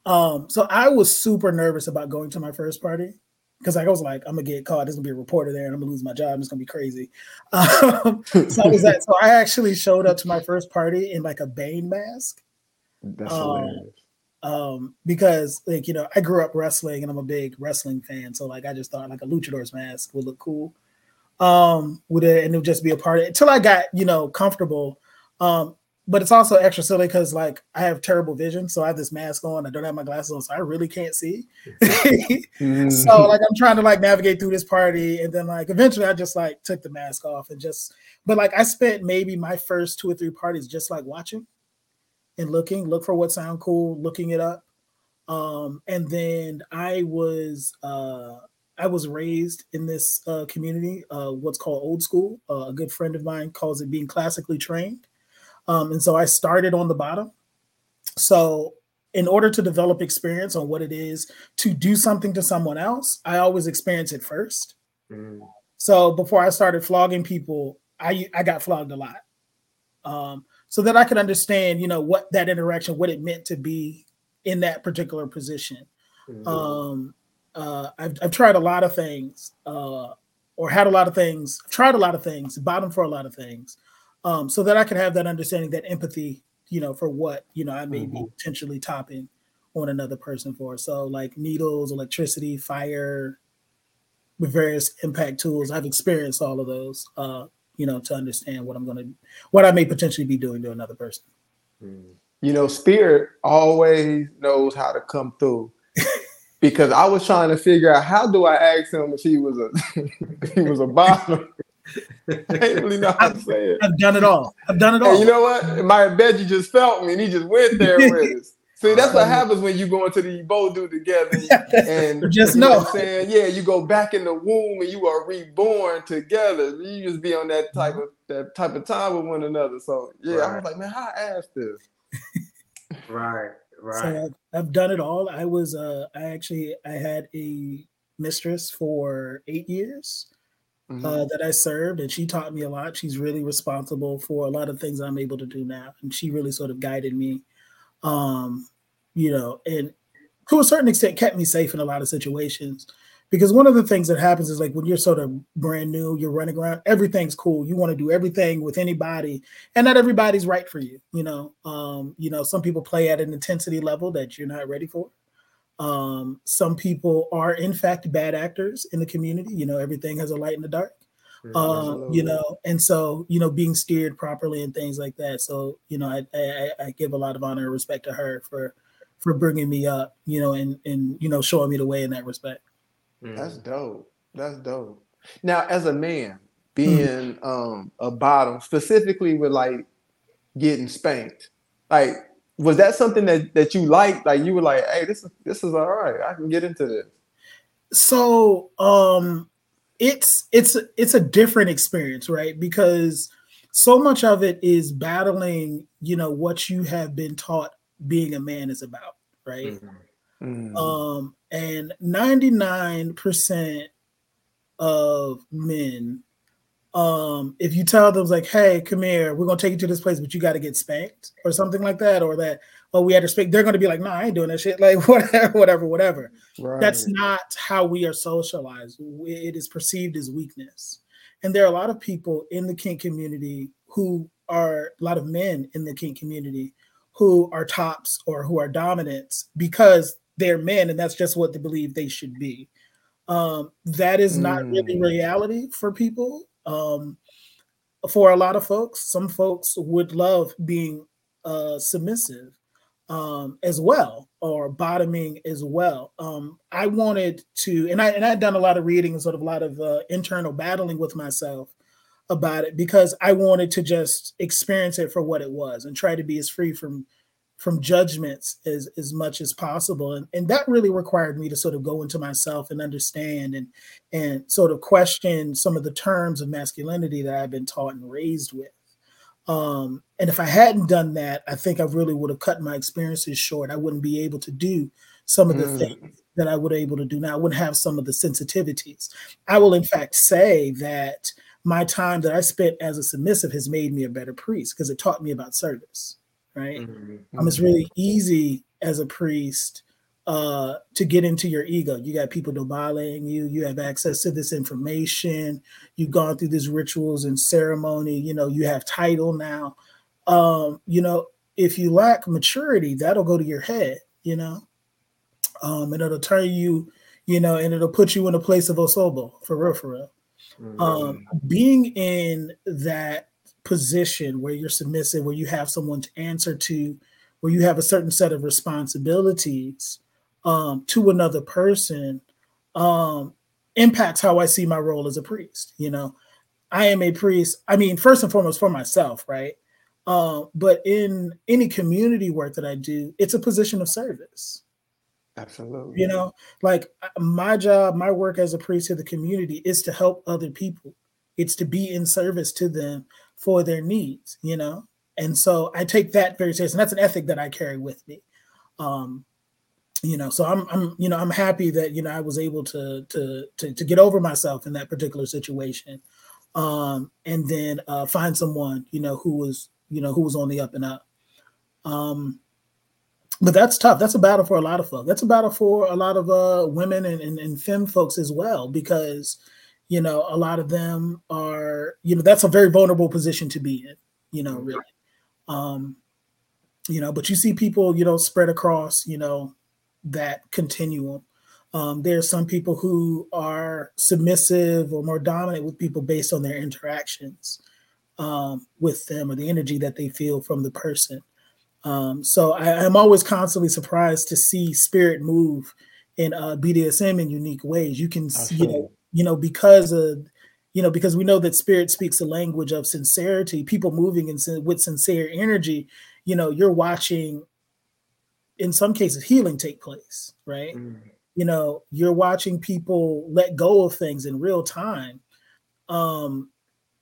Um, so I was super nervous about going to my first party because I was like, I'm gonna get caught. There's gonna be a reporter there, and I'm gonna lose my job. It's gonna be crazy. Um, so I so I actually showed up to my first party in like a Bane mask That's Um, hilarious. Um, because like you know I grew up wrestling and I'm a big wrestling fan. So like I just thought like a luchador's mask would look cool. Um, would it and it would just be a party until I got you know comfortable. Um, but it's also extra silly because like I have terrible vision, so I have this mask on. I don't have my glasses on, so I really can't see. So like I'm trying to like navigate through this party, and then like eventually I just like took the mask off and just. But like I spent maybe my first two or three parties just like watching and looking, look for what sound cool, looking it up. Um, and then I was uh I was raised in this uh, community, uh, what's called old school. Uh, a good friend of mine calls it being classically trained. Um, and so I started on the bottom. So, in order to develop experience on what it is to do something to someone else, I always experience it first. Mhm. So before I started flogging people, I I got flogged a lot, um, so that I could understand, you know, what that interaction, what it meant to be in that particular position. Mhm. Um, uh, I've I've tried a lot of things, uh, or had a lot of things. Tried a lot of things, bottom for a lot of things, um, so that I could have that understanding, that empathy, you know, for what you know I may be potentially topping on another person for. So like needles, electricity, fire, with various impact tools. I've experienced all of those, uh, you know, to understand what I'm going to, what I may potentially be doing to another person. Mhm. you know, Spirit always knows how to come through. because I was trying to figure out how do I ask him if he was a if he was a bottom. I didn't really know how to say it. I've done it all. I've done it all. And you know what? My bet you just felt me and he just went there with us. See, that's what happens when you go into the you do together and Just you know know. what I'm saying, yeah, you go back in the womb and you are reborn together. You just be on that type of that type of time with one another. So yeah, I Right. was like, man, how I asked this? Right, right. So I've, I've done it all. I was uh I actually I had a mistress for eight years Mhm. uh, that I served, and she taught me a lot. She's really responsible for a lot of things I'm able to do now, and she really sort of guided me, um, you know, and to a certain extent kept me safe in a lot of situations. Because one of the things that happens is like when you're sort of brand new, you're running around, everything's cool. You want to do everything with anybody, and not everybody's right for you. You know, um, you know, some people play at an intensity level that you're not ready for. Um, some people are in fact bad actors in the community. You know, everything has a light in the dark. Uh, you know, and so you know, being steered properly and things like that. So you know, I, I I give a lot of honor and respect to her for for bringing me up. You know, and and you know, showing me the way in that respect. Mhm. That's dope. That's dope. Now, as a man, being um a bottom, specifically with like getting spanked, like was that something that that you liked? Like you were like, hey, this is this is all right. I can get into this. so um it's it's it's a different experience right because so much of it is battling you know what you have been taught being a man is about right Mhm. Mm. um and 99% of men um if you tell them like hey come here we're gonna take you to this place but you got to get spanked or something like that or that oh we had to spank they're gonna be like no i ain't doing that shit like whatever whatever whatever right. that's not how we are socialized. It is perceived as weakness. And there are a lot of people in the kink community who are a lot of men in the kink community who are tops or who are dominants because they're men and that's just what they believe they should be. Um, that is not really Mm. reality for people. Um, for a lot of folks, some folks would love being uh, submissive um, as well or bottoming as well. Um, I wanted to, and I and I'd done a lot of reading and sort of a lot of uh, internal battling with myself about it because I wanted to just experience it for what it was and try to be as free from from judgments as as much as possible. And and that really required me to sort of go into myself and understand and and sort of question some of the terms of masculinity that I've been taught and raised with. Um, and if I hadn't done that, I think I really would have cut my experiences short. I wouldn't be able to do some of the Mm. things that I would able to do now. I wouldn't have some of the sensitivities. I will, in fact, say that my time that I spent as a submissive has made me a better priest because it taught me about service. Right. Mhm. Um, it's really easy as a priest uh, to get into your ego. You got people dobaling you. You have access to this information. You've gone through these rituals and ceremony. You know, you have title now. Um, you know, if you lack maturity, that'll go to your head. You know, um, and it'll turn you. You know, and it'll put you in a place of osobo for real, for real um, being in that position where you're submissive, where you have someone to answer to, where you have a certain set of responsibilities um, to another person, um, impacts how I see my role as a priest. You know, I am a priest. I mean, first and foremost for myself, right? Uh, but in any community work that I do, it's a position of service Absolutely. you know like uh, my job my work as a priest to the community is to help other people it's to be in service to them for their needs you know and so i take that very seriously. and that's an ethic that i carry with me um you know so i'm i'm you know i'm happy that you know i was able to to to, to get over myself in that particular situation um and then uh find someone you know who was you know who was on the up and up um but that's tough. That's a battle for a lot of folks. That's a battle for a lot of uh, women and, and, and femme folks as well, because you know a lot of them are you know that's a very vulnerable position to be in. You know, really. Um, you know, but you see people you know spread across you know that continuum. Um, are some people who are submissive or more dominant with people based on their interactions um, with them or the energy that they feel from the person. Um, so I, I'm always constantly surprised to see spirit move in uh, BDSM in unique ways. You can see, you know, you know, because of, you know, because we know that spirit speaks a language of sincerity. People moving in with sincere energy. You know, you're watching in some cases healing take place, right? Mm. You know, you're watching people let go of things in real time. Um,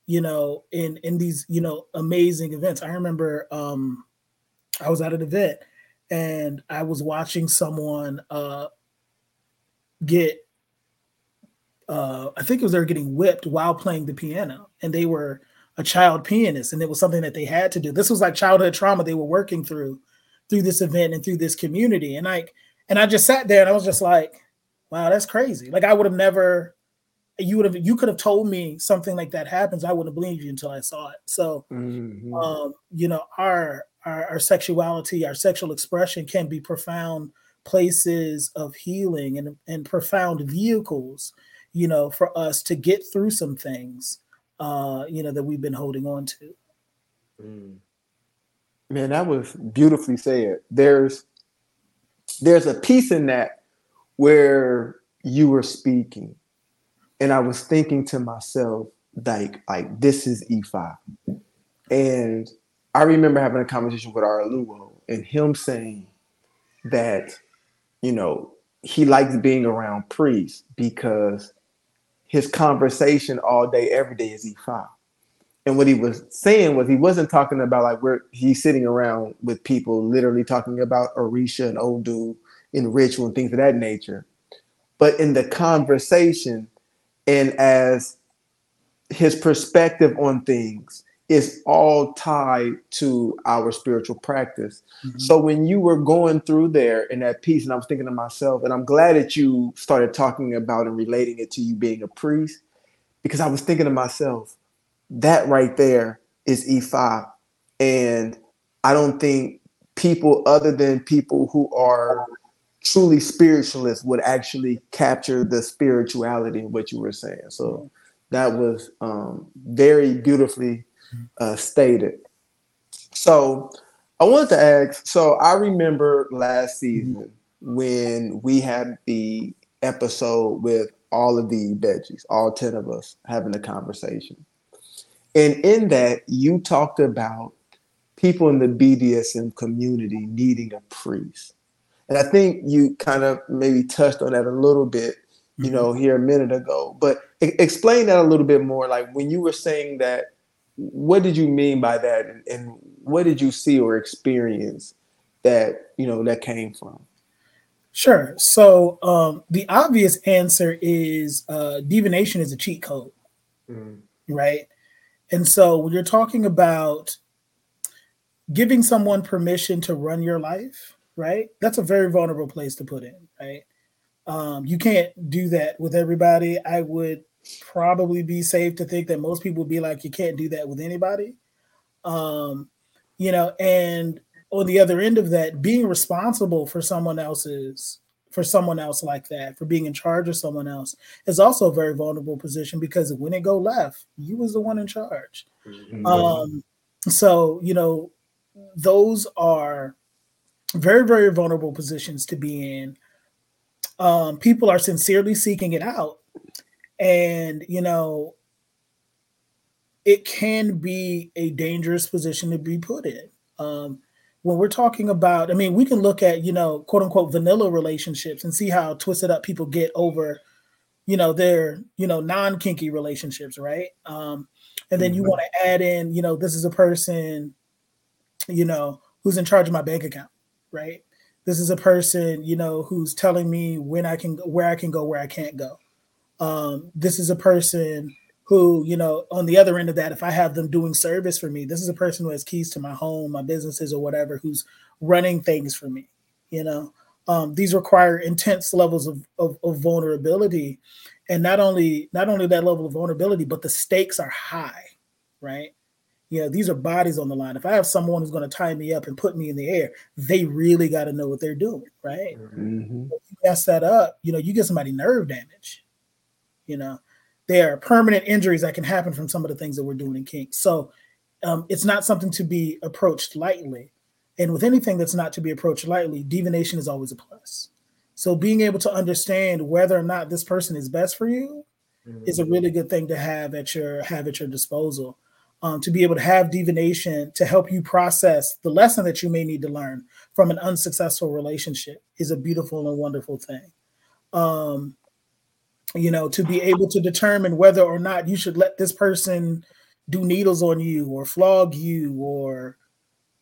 you know, in in these, you know, amazing events. I remember um I was at an event and I was watching someone uh get uh I think it was they were getting whipped while playing the piano and they were a child pianist and it was something that they had to do. This was like childhood trauma they were working through through this event and through this community. And like and I just sat there and I was just like, wow, that's crazy. Like I would have never you would have you could have told me something like that happens. I wouldn't believe you until I saw it. So Mhm. um, you know, our, our our sexuality, our sexual expression can be profound places of healing and, and profound vehicles, you know, for us to get through some things, uh, you know, that we've been holding on to. Mm. Man, that was beautifully said. There's there's a piece in that where you were speaking, and I was thinking to myself, like, like this is Ifa. And I remember having a conversation with our Luo and him saying that, you know, he likes being around priests because his conversation all day, every day is Ifa. And what he was saying was he wasn't talking about like where he's sitting around with people literally talking about Orisha and Odu in ritual and things of that nature. But in the conversation and as his perspective on things is all tied to our spiritual practice. Mm-hmm. So when you were going through there in that piece, and I was thinking to myself, and I'm glad that you started talking about and relating it to you being a priest, because I was thinking to myself, that right there is Ifa. And I don't think people other than people who are truly spiritualists would actually capture the spirituality in what you were saying. So that was um, very beautifully uh, stated. So I wanted to ask. So I remember last season when we had the episode with all of the veggies, all 10 of us having a conversation. And in that, you talked about people in the BDSM community needing a priest. And I think you kind of maybe touched on that a little bit, you know, here a minute ago. But e- explain that a little bit more. Like when you were saying that, what did you mean by that? And, and what did you see or experience that, you know, that came from? Sure. So um, the obvious answer is uh, divination is a cheat code, Mm. right? And so when you're talking about giving someone permission to run your life, right? That's a very vulnerable place to put in, right? Um, you can't do that with everybody. I would probably be safe to think that most people would be like, you can't do that with anybody. Um, you know, and on the other end of that, being responsible for someone else's for someone else like that, for being in charge of someone else, is also a very vulnerable position because when it go left, you was the one in charge. Mhm. Um, so you know, those are very, very vulnerable positions to be in. Um, people are sincerely seeking it out, and you know, it can be a dangerous position to be put in. Um, when we're talking about, I mean, we can look at you know, quote unquote, vanilla relationships and see how twisted up people get over, you know, their you know non kinky relationships, right? Um, and then you Mhm. want to add in, you know, this is a person, you know, who's in charge of my bank account, right? This is a person, you know, who's telling me when I can, where I can go, where I can't go. Um, this is a person who, you know, on the other end of that, if I have them doing service for me, this is a person who has keys to my home, my businesses, or whatever, who's running things for me. You know, um, these require intense levels of, of, of vulnerability, and not only not only that level of vulnerability, but the stakes are high, right? You know, these are bodies on the line. If I have someone who's going to tie me up and put me in the air, they really got to know what they're doing, right? Mhm. you mess that up, you know, you get somebody nerve damage. You know, there are permanent injuries that can happen from some of the things that we're doing in kink. So um, it's not something to be approached lightly. And with anything that's not to be approached lightly, divination is always a plus. So being able to understand whether or not this person is best for you is a really good thing to have at your have at your disposal. Um, to be able to have divination to help you process the lesson that you may need to learn from an unsuccessful relationship is a beautiful and wonderful thing. Um, you know, to be able to determine whether or not you should let this person do needles on you or flog you or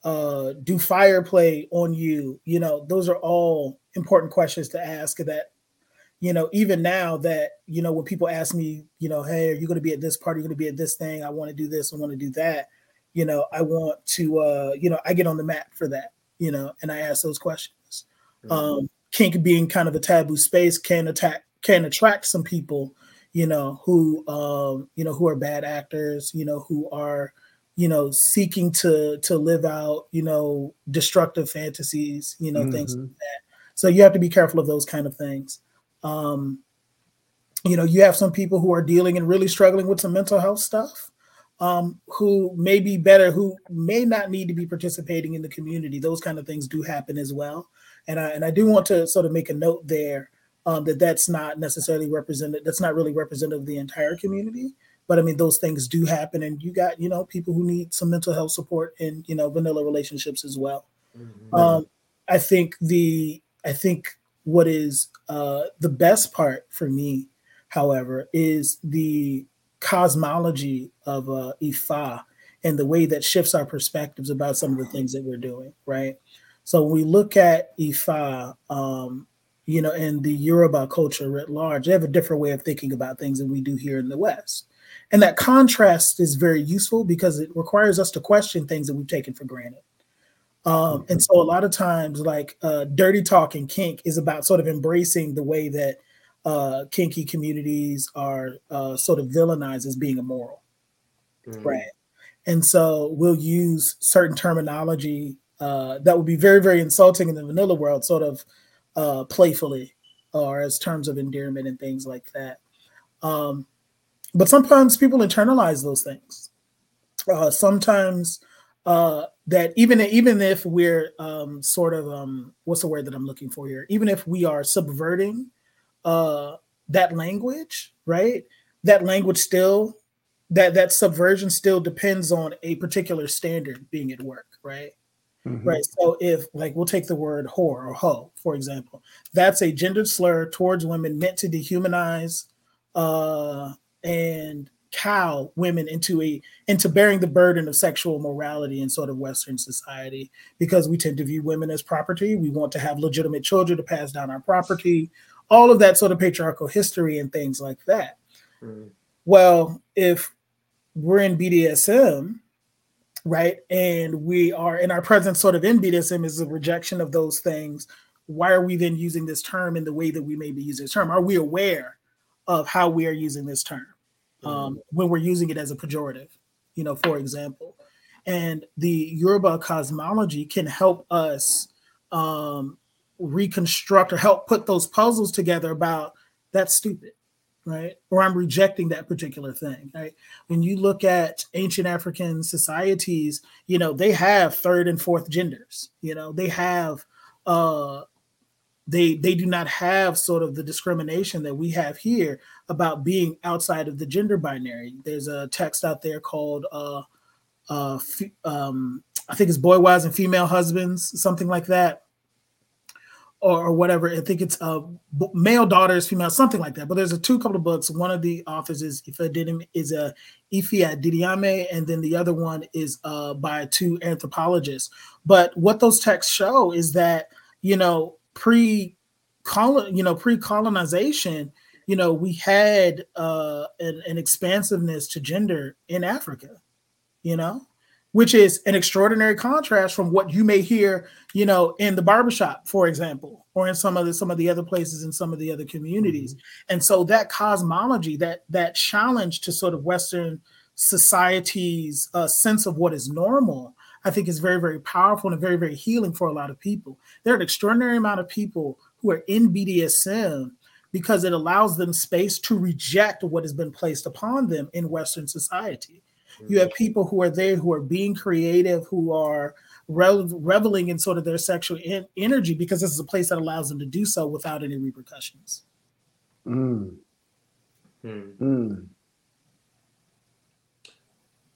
uh, do fire play on you, you know, those are all important questions to ask that you know, even now that, you know, when people ask me, you know, hey, are you going to be at this party? You're going to be at this thing. I want to do this. I want to do that. You know, I want to, uh, you know, I get on the map for that, you know, and I ask those questions. Mm-hmm. Um, kink being kind of a taboo space can attack, can attract some people, you know, who, um, you know, who are bad actors, you know, who are, you know, seeking to, to live out, you know, destructive fantasies, you know, mm-hmm. things like that. So you have to be careful of those kind of things. Um, you know, you have some people who are dealing and really struggling with some mental health stuff, um, who may be better, who may not need to be participating in the community. Those kind of things do happen as well. And I and I do want to sort of make a note there um, that that's not necessarily represented. That's not really representative of the entire community. But I mean, those things do happen, and you got you know people who need some mental health support in you know vanilla relationships as well. Mm-hmm. Um, I think the I think what is uh, the best part for me, however, is the cosmology of uh, Ifa and the way that shifts our perspectives about some of the things that we're doing, right? So when we look at Ifa, um, you know, and the Yoruba culture writ large, they have a different way of thinking about things than we do here in the West. And that contrast is very useful because it requires us to question things that we've taken for granted. Um, and so a lot of times, like uh, dirty talk and kink is about sort of embracing the way that uh, kinky communities are uh, sort of villainized as being immoral, mm-hmm. right? And so we'll use certain terminology uh, that would be very, very insulting in the vanilla world, sort of uh, playfully, or as terms of endearment and things like that. Um, but sometimes people internalize those things. Uh, sometimes uh, that even even if we're um, sort of um, what's the word that I'm looking for here? Even if we are subverting uh, that language, right? That language still that that subversion still depends on a particular standard being at work, right? Mm-hmm. Right. So if like we'll take the word whore or hoe, for example, that's a gendered slur towards women meant to dehumanize uh, and cow women into a into bearing the burden of sexual morality in sort of western society because we tend to view women as property we want to have legitimate children to pass down our property all of that sort of patriarchal history and things like that mm. well if we're in bdsm right? And we are in our present sort of in bdsm is a rejection of those things. Why are we then using this term in the way that we may be using this term? Are we aware of how we are using this term um, when we're using it as a pejorative, you know, for example. And the Yoruba cosmology can help us um, reconstruct or help put those puzzles together about that's stupid, right? Or I'm rejecting that particular thing, right? When you look at ancient African societies, you know, they have third and fourth genders, you know, they have uh they they do not have sort of the discrimination that we have here about being outside of the gender binary. There's a text out there called uh, uh, um, I think it's boy wives and female husbands, something like that, or, or whatever. I think it's uh, male daughters, female, something like that. But there's a two couple of books. One of the authors is Ifa is a Ifi Amadiume, and then the other one is uh, by two anthropologists. But what those texts show is that you know pre you know pre-colonization you know we had uh an, an, expansiveness to gender in africa you know which is an extraordinary contrast from what you may hear you know in the barbershop for example or in some of the some of the other places in some of the other communities mm-hmm. and so that cosmology that that challenge to sort of western society's uh, sense of what is normal I think is very, very powerful and very, very healing for a lot of people. There are an extraordinary amount of people who are in BDSM because it allows them space to reject what has been placed upon them in Western society. You have people who are there who are being creative, who are reveling in sort of their sexual in- energy because this is a place that allows them to do so without any repercussions. Mm. Mm.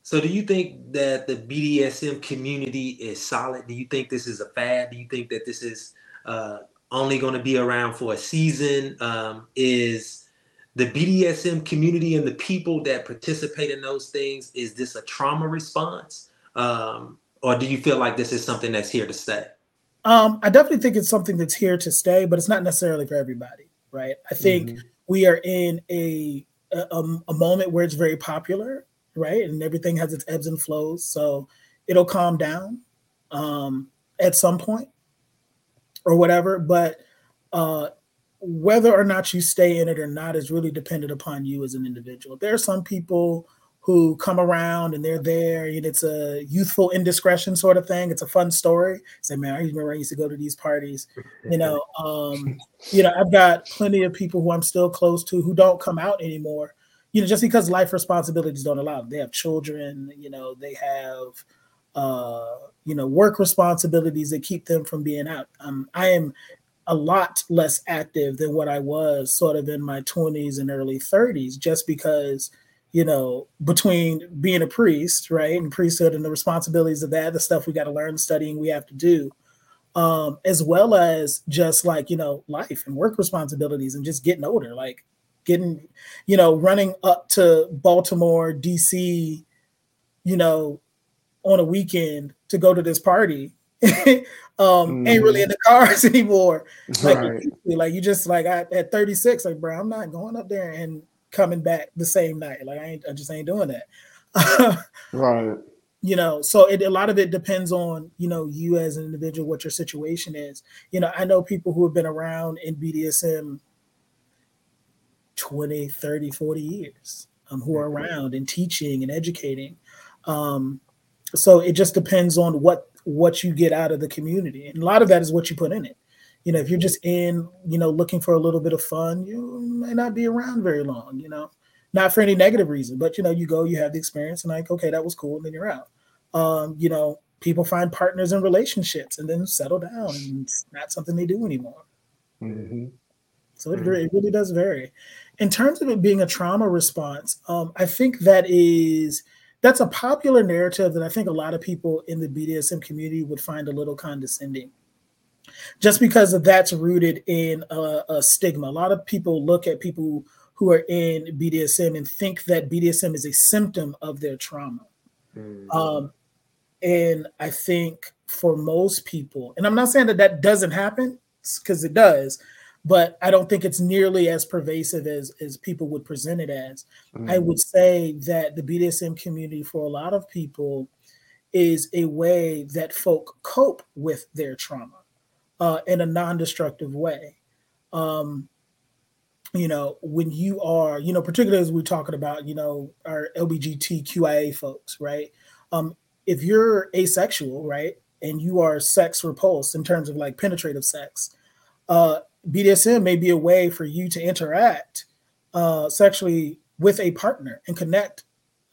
So, do you think that the BDSM community is solid? Do you think this is a fad? Do you think that this is uh, only going to be around for a season? Um, is the BDSM community and the people that participate in those things is this a trauma response, um, or do you feel like this is something that's here to stay? Um, I definitely think it's something that's here to stay, but it's not necessarily for everybody, right? I think mm-hmm. we are in a, a a moment where it's very popular, right? And everything has its ebbs and flows, so it'll calm down um, at some point or whatever. But uh, whether or not you stay in it or not is really dependent upon you as an individual. There are some people who come around and they're there and it's a youthful indiscretion sort of thing. It's a fun story. Say, man, I remember I used to go to these parties. You know, um, you know, I've got plenty of people who I'm still close to who don't come out anymore. You know, just because life responsibilities don't allow them. They have children, you know, they have uh, you know, work responsibilities that keep them from being out. Um, I am a lot less active than what I was sort of in my 20s and early 30s, just because you know, between being a priest, right, and priesthood and the responsibilities of that, the stuff we got to learn, studying we have to do, um, as well as just like, you know, life and work responsibilities and just getting older, like getting, you know, running up to Baltimore, DC, you know, on a weekend to go to this party. um, mm. ain't really in the cars anymore. Like, right. like you just like I, at 36, like bro, I'm not going up there and coming back the same night. Like I ain't, I just ain't doing that. right. You know, so it, a lot of it depends on, you know, you as an individual, what your situation is. You know, I know people who have been around in BDSM 20, 30, 40 years, um, who are around and teaching and educating. Um, so it just depends on what what you get out of the community. And a lot of that is what you put in it you know, if you're just in, you know, looking for a little bit of fun, you may not be around very long, you know, not for any negative reason, but you know, you go, you have the experience, and like, okay, that was cool, and then you're out. Um, you know, people find partners and relationships and then settle down, and it's not something they do anymore. Mm-hmm. So it, it really does vary. In terms of it being a trauma response, um, I think that is that's a popular narrative that I think a lot of people in the BDSM community would find a little condescending just because of that's rooted in a, a, stigma. A lot of people look at people who are in BDSM and think that BDSM is a symptom of their trauma. Mm-hmm. Um, and I think for most people, and I'm not saying that that doesn't happen because it does, but I don't think it's nearly as pervasive as as people would present it as. Mm-hmm. I would say that the BDSM community for a lot of people is a way that folk cope with their trauma uh, in a non-destructive way. Um, you know, when you are, you know, particularly as we're talking about, you know, our LBGTQIA folks, right? Um, if you're asexual, right, and you are sex repulsed in terms of like penetrative sex, uh, BDSM may be a way for you to interact uh, sexually with a partner and connect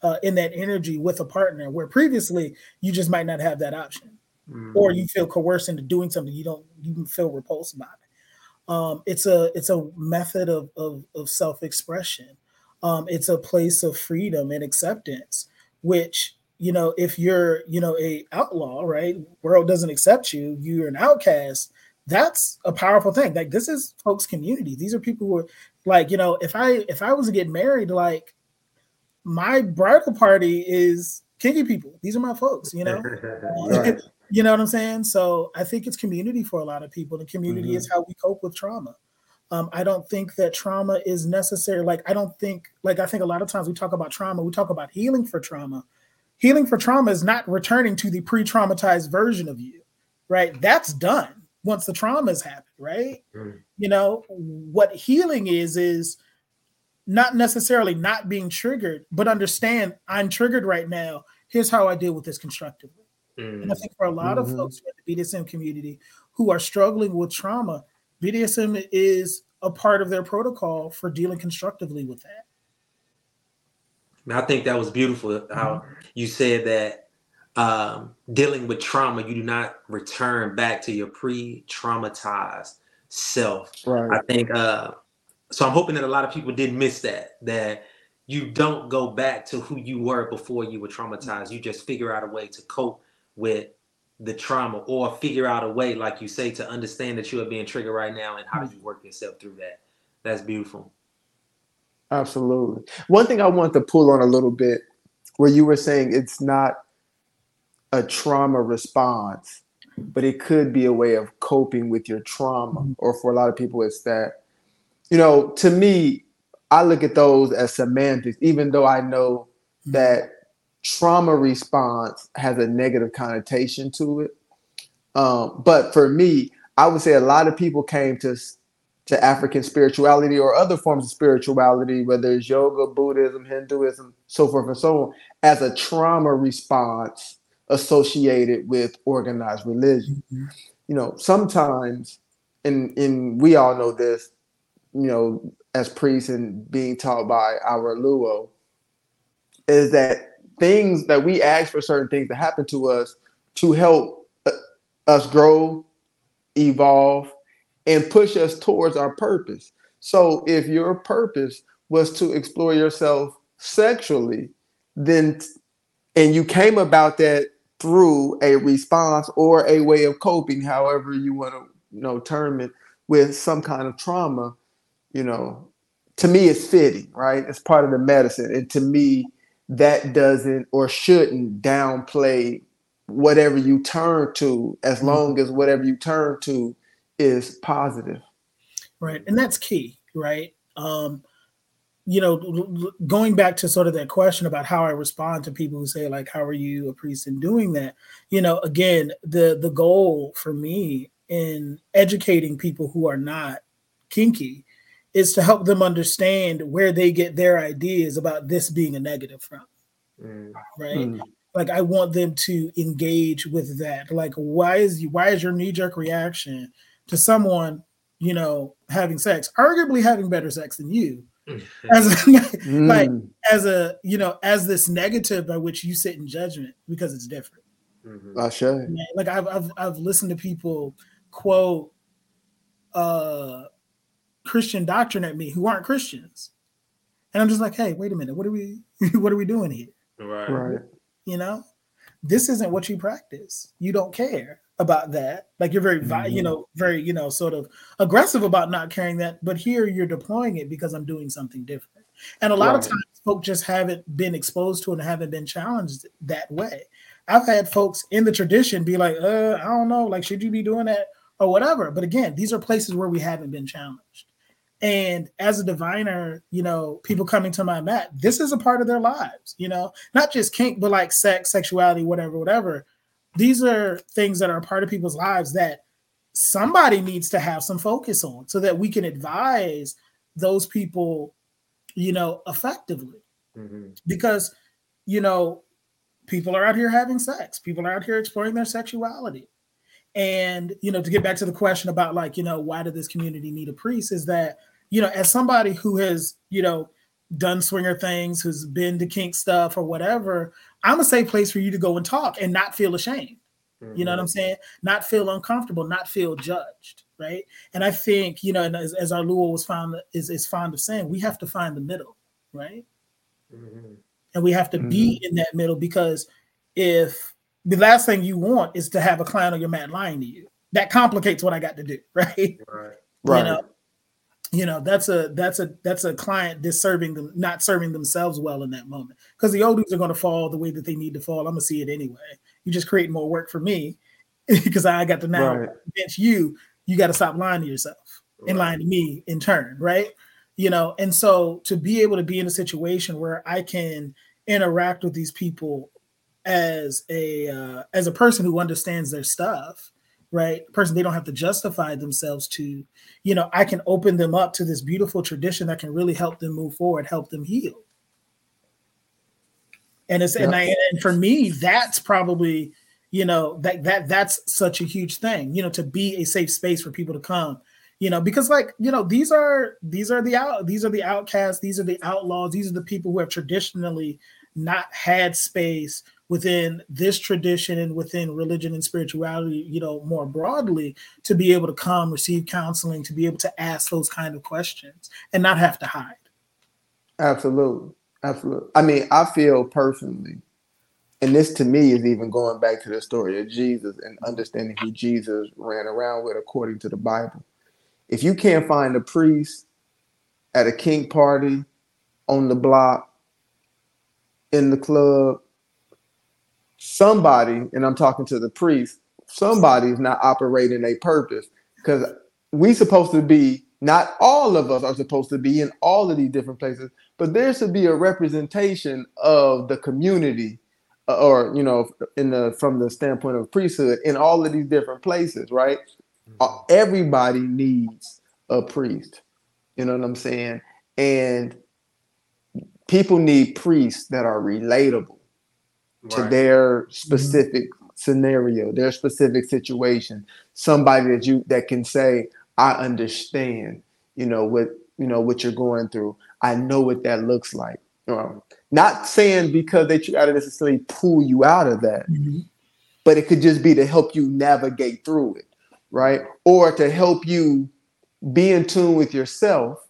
uh, in that energy with a partner, where previously you just might not have that option mm-hmm. or you feel coerced into doing something you don't you feel repulsed by it. Um, it's a it's a method of of, of self expression. Um, it's a place of freedom and acceptance, which you know if you're you know a outlaw, right? World doesn't accept you. You're an outcast. That's a powerful thing. Like this is folks' community. These are people who are like you know if I if I was to get married, like my bridal party is kinky people. These are my folks, you know. right. You know what I'm saying? So I think it's community for a lot of people, and community mm-hmm. is how we cope with trauma. Um, I don't think that trauma is necessary. Like, I don't think, like, I think a lot of times we talk about trauma, we talk about healing for trauma. Healing for trauma is not returning to the pre traumatized version of you, right? That's done once the trauma has happened, right? Mm-hmm. You know, what healing is, is not necessarily not being triggered, but understand I'm triggered right now. Here's how I deal with this constructively. Mm. And I think for a lot mm-hmm. of folks in the BDSM community who are struggling with trauma, BDSM is a part of their protocol for dealing constructively with that. I think that was beautiful how mm-hmm. you said that um, dealing with trauma, you do not return back to your pre-traumatized self. Right. I think uh, so. I'm hoping that a lot of people didn't miss that. That you don't go back to who you were before you were traumatized. You just figure out a way to cope with the trauma or figure out a way, like you say, to understand that you are being triggered right now and how do you work yourself through that. That's beautiful. Absolutely. One thing I want to pull on a little bit where you were saying it's not a trauma response, but it could be a way of coping with your trauma. Mm-hmm. Or for a lot of people, it's that, you know, to me, I look at those as semantics, even though I know Mm-hmm. that trauma response has a negative connotation to it. Um, but for me, I would say a lot of people came to to African spirituality or other forms of spirituality, whether it's yoga, Buddhism, Hinduism, so forth and so on, as a trauma response associated with organized religion. Mhm. You know, sometimes, and and we all know this, you know, as priests and being taught by Oluwo, is that things that we ask for certain things to happen to us to help uh, us grow, evolve, and push us towards our purpose. So if your purpose was to explore yourself sexually, then and you came about that through a response or a way of coping, however you want to you know term it, with some kind of trauma, you know, to me it's fitting, right? It's part of the medicine. And to me, that doesn't or shouldn't downplay whatever you turn to as long as whatever you turn to is positive. right and that's key right um you know l- l- going back to sort of that question about how i respond to people who say like how are you a priest in doing that you know again the the goal for me in educating people who are not kinky is to help them understand where they get their ideas about this being a negative from Mm. right Mm. like i want them to engage with that like why is you why is your knee-jerk reaction to someone you know having sex arguably having better sex than you as a, like Mm. as a you know as this negative by which you sit in judgment because it's different Mhm. Ashe. Man, like I've, I've i've listened to people quote uh christian doctrine at me who aren't christians and i'm just like hey wait a minute what are we what are we doing here Right. Right. you know this isn't what you practice you don't care about that. Like you're very vi- you know very you know sort of aggressive about not caring that but here you're deploying it because i'm doing something different. And a lot of times folks just haven't been exposed to it and haven't been challenged that way. I've had folks in the tradition be like uh i don't know like should you be doing that? or whatever. But again these are places where we haven't been challenged. And as a diviner, you know, people coming to my mat, this is a part of their lives, you know, not just kink, but like sex, sexuality, whatever, whatever. These are things that are a part of people's lives that somebody needs to have some focus on so that we can advise those people, you know, effectively. Mhm. Because, you know, people are out here having sex, people are out here exploring their sexuality. And, you know, to get back to the question about like, you know, why did this community need a priest? Is that, you know, as somebody who has, you know, done swinger things, who's been to kink stuff or whatever, I'm a safe place for you to go and talk and not feel ashamed. You know what I'm saying? Not feel uncomfortable, not feel judged, right? And I think, you know, and as, as Oluwo was found is, is fond of saying, we have to find the middle, right? Mhm. And we have to be in that middle because if the last thing you want is to have a client on your mat lying to you, that complicates what I got to do, right? Right. Right. You know, you know that's a that's a that's a client that's serving them not serving themselves well in that moment. Because the Odus are going to fall the way that they need to fall. I'm going to see it anyway. You just create more work for me because i got to now Right. convince you. You got to stop lying to yourself and lying to me in turn right? You know and so to be able to be in a situation where i can interact with these people as a uh, as a person who understands their stuff right person they don't have to justify themselves to you know i can open them up to this beautiful tradition that can really help them move forward help them heal. And it's and, I, and for me that's probably you know that that that's such a huge thing you know to be a safe space for people to come you know because like you know these are these are the out these are the outcasts these are the outlaws these are the people who have traditionally not had space within this tradition and within religion and spirituality you know more broadly to be able to come receive counseling to be able to ask those kind of questions and not have to hide Absolutely. Absolutely. I mean, I feel personally, and this to me is even going back to the story of Jesus and understanding who Jesus ran around with according to the Bible. If you can't find a priest at a kink party, on the block, in the club, somebody, and I'm talking to the priest, somebody's not operating a purpose. Because we supposed to be not all of us are supposed to be in all of these different places but there should be a representation of the community uh, or you know in the from the standpoint of priesthood in all of these different places right? Uh, everybody needs a priest you know what i'm saying? And people need priests that are relatable to their specific scenario, their specific situation. Somebody that you that can say, "I understand," you know what you know what you're going through. I know what that looks like. Um, not saying because they try to necessarily pull you out of that, but it could just be to help you navigate through it, right? Or to help you be in tune with yourself,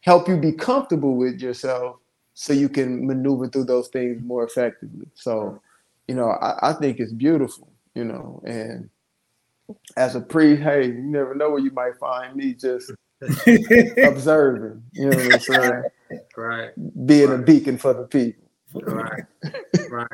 help you be comfortable with yourself so you can maneuver through those things more effectively. So, you know, I, I think it's beautiful, you know, and as a priest, hey, you never know where you might find me just observing, you know what I'm saying? Right. Being a beacon for the people. Right. right.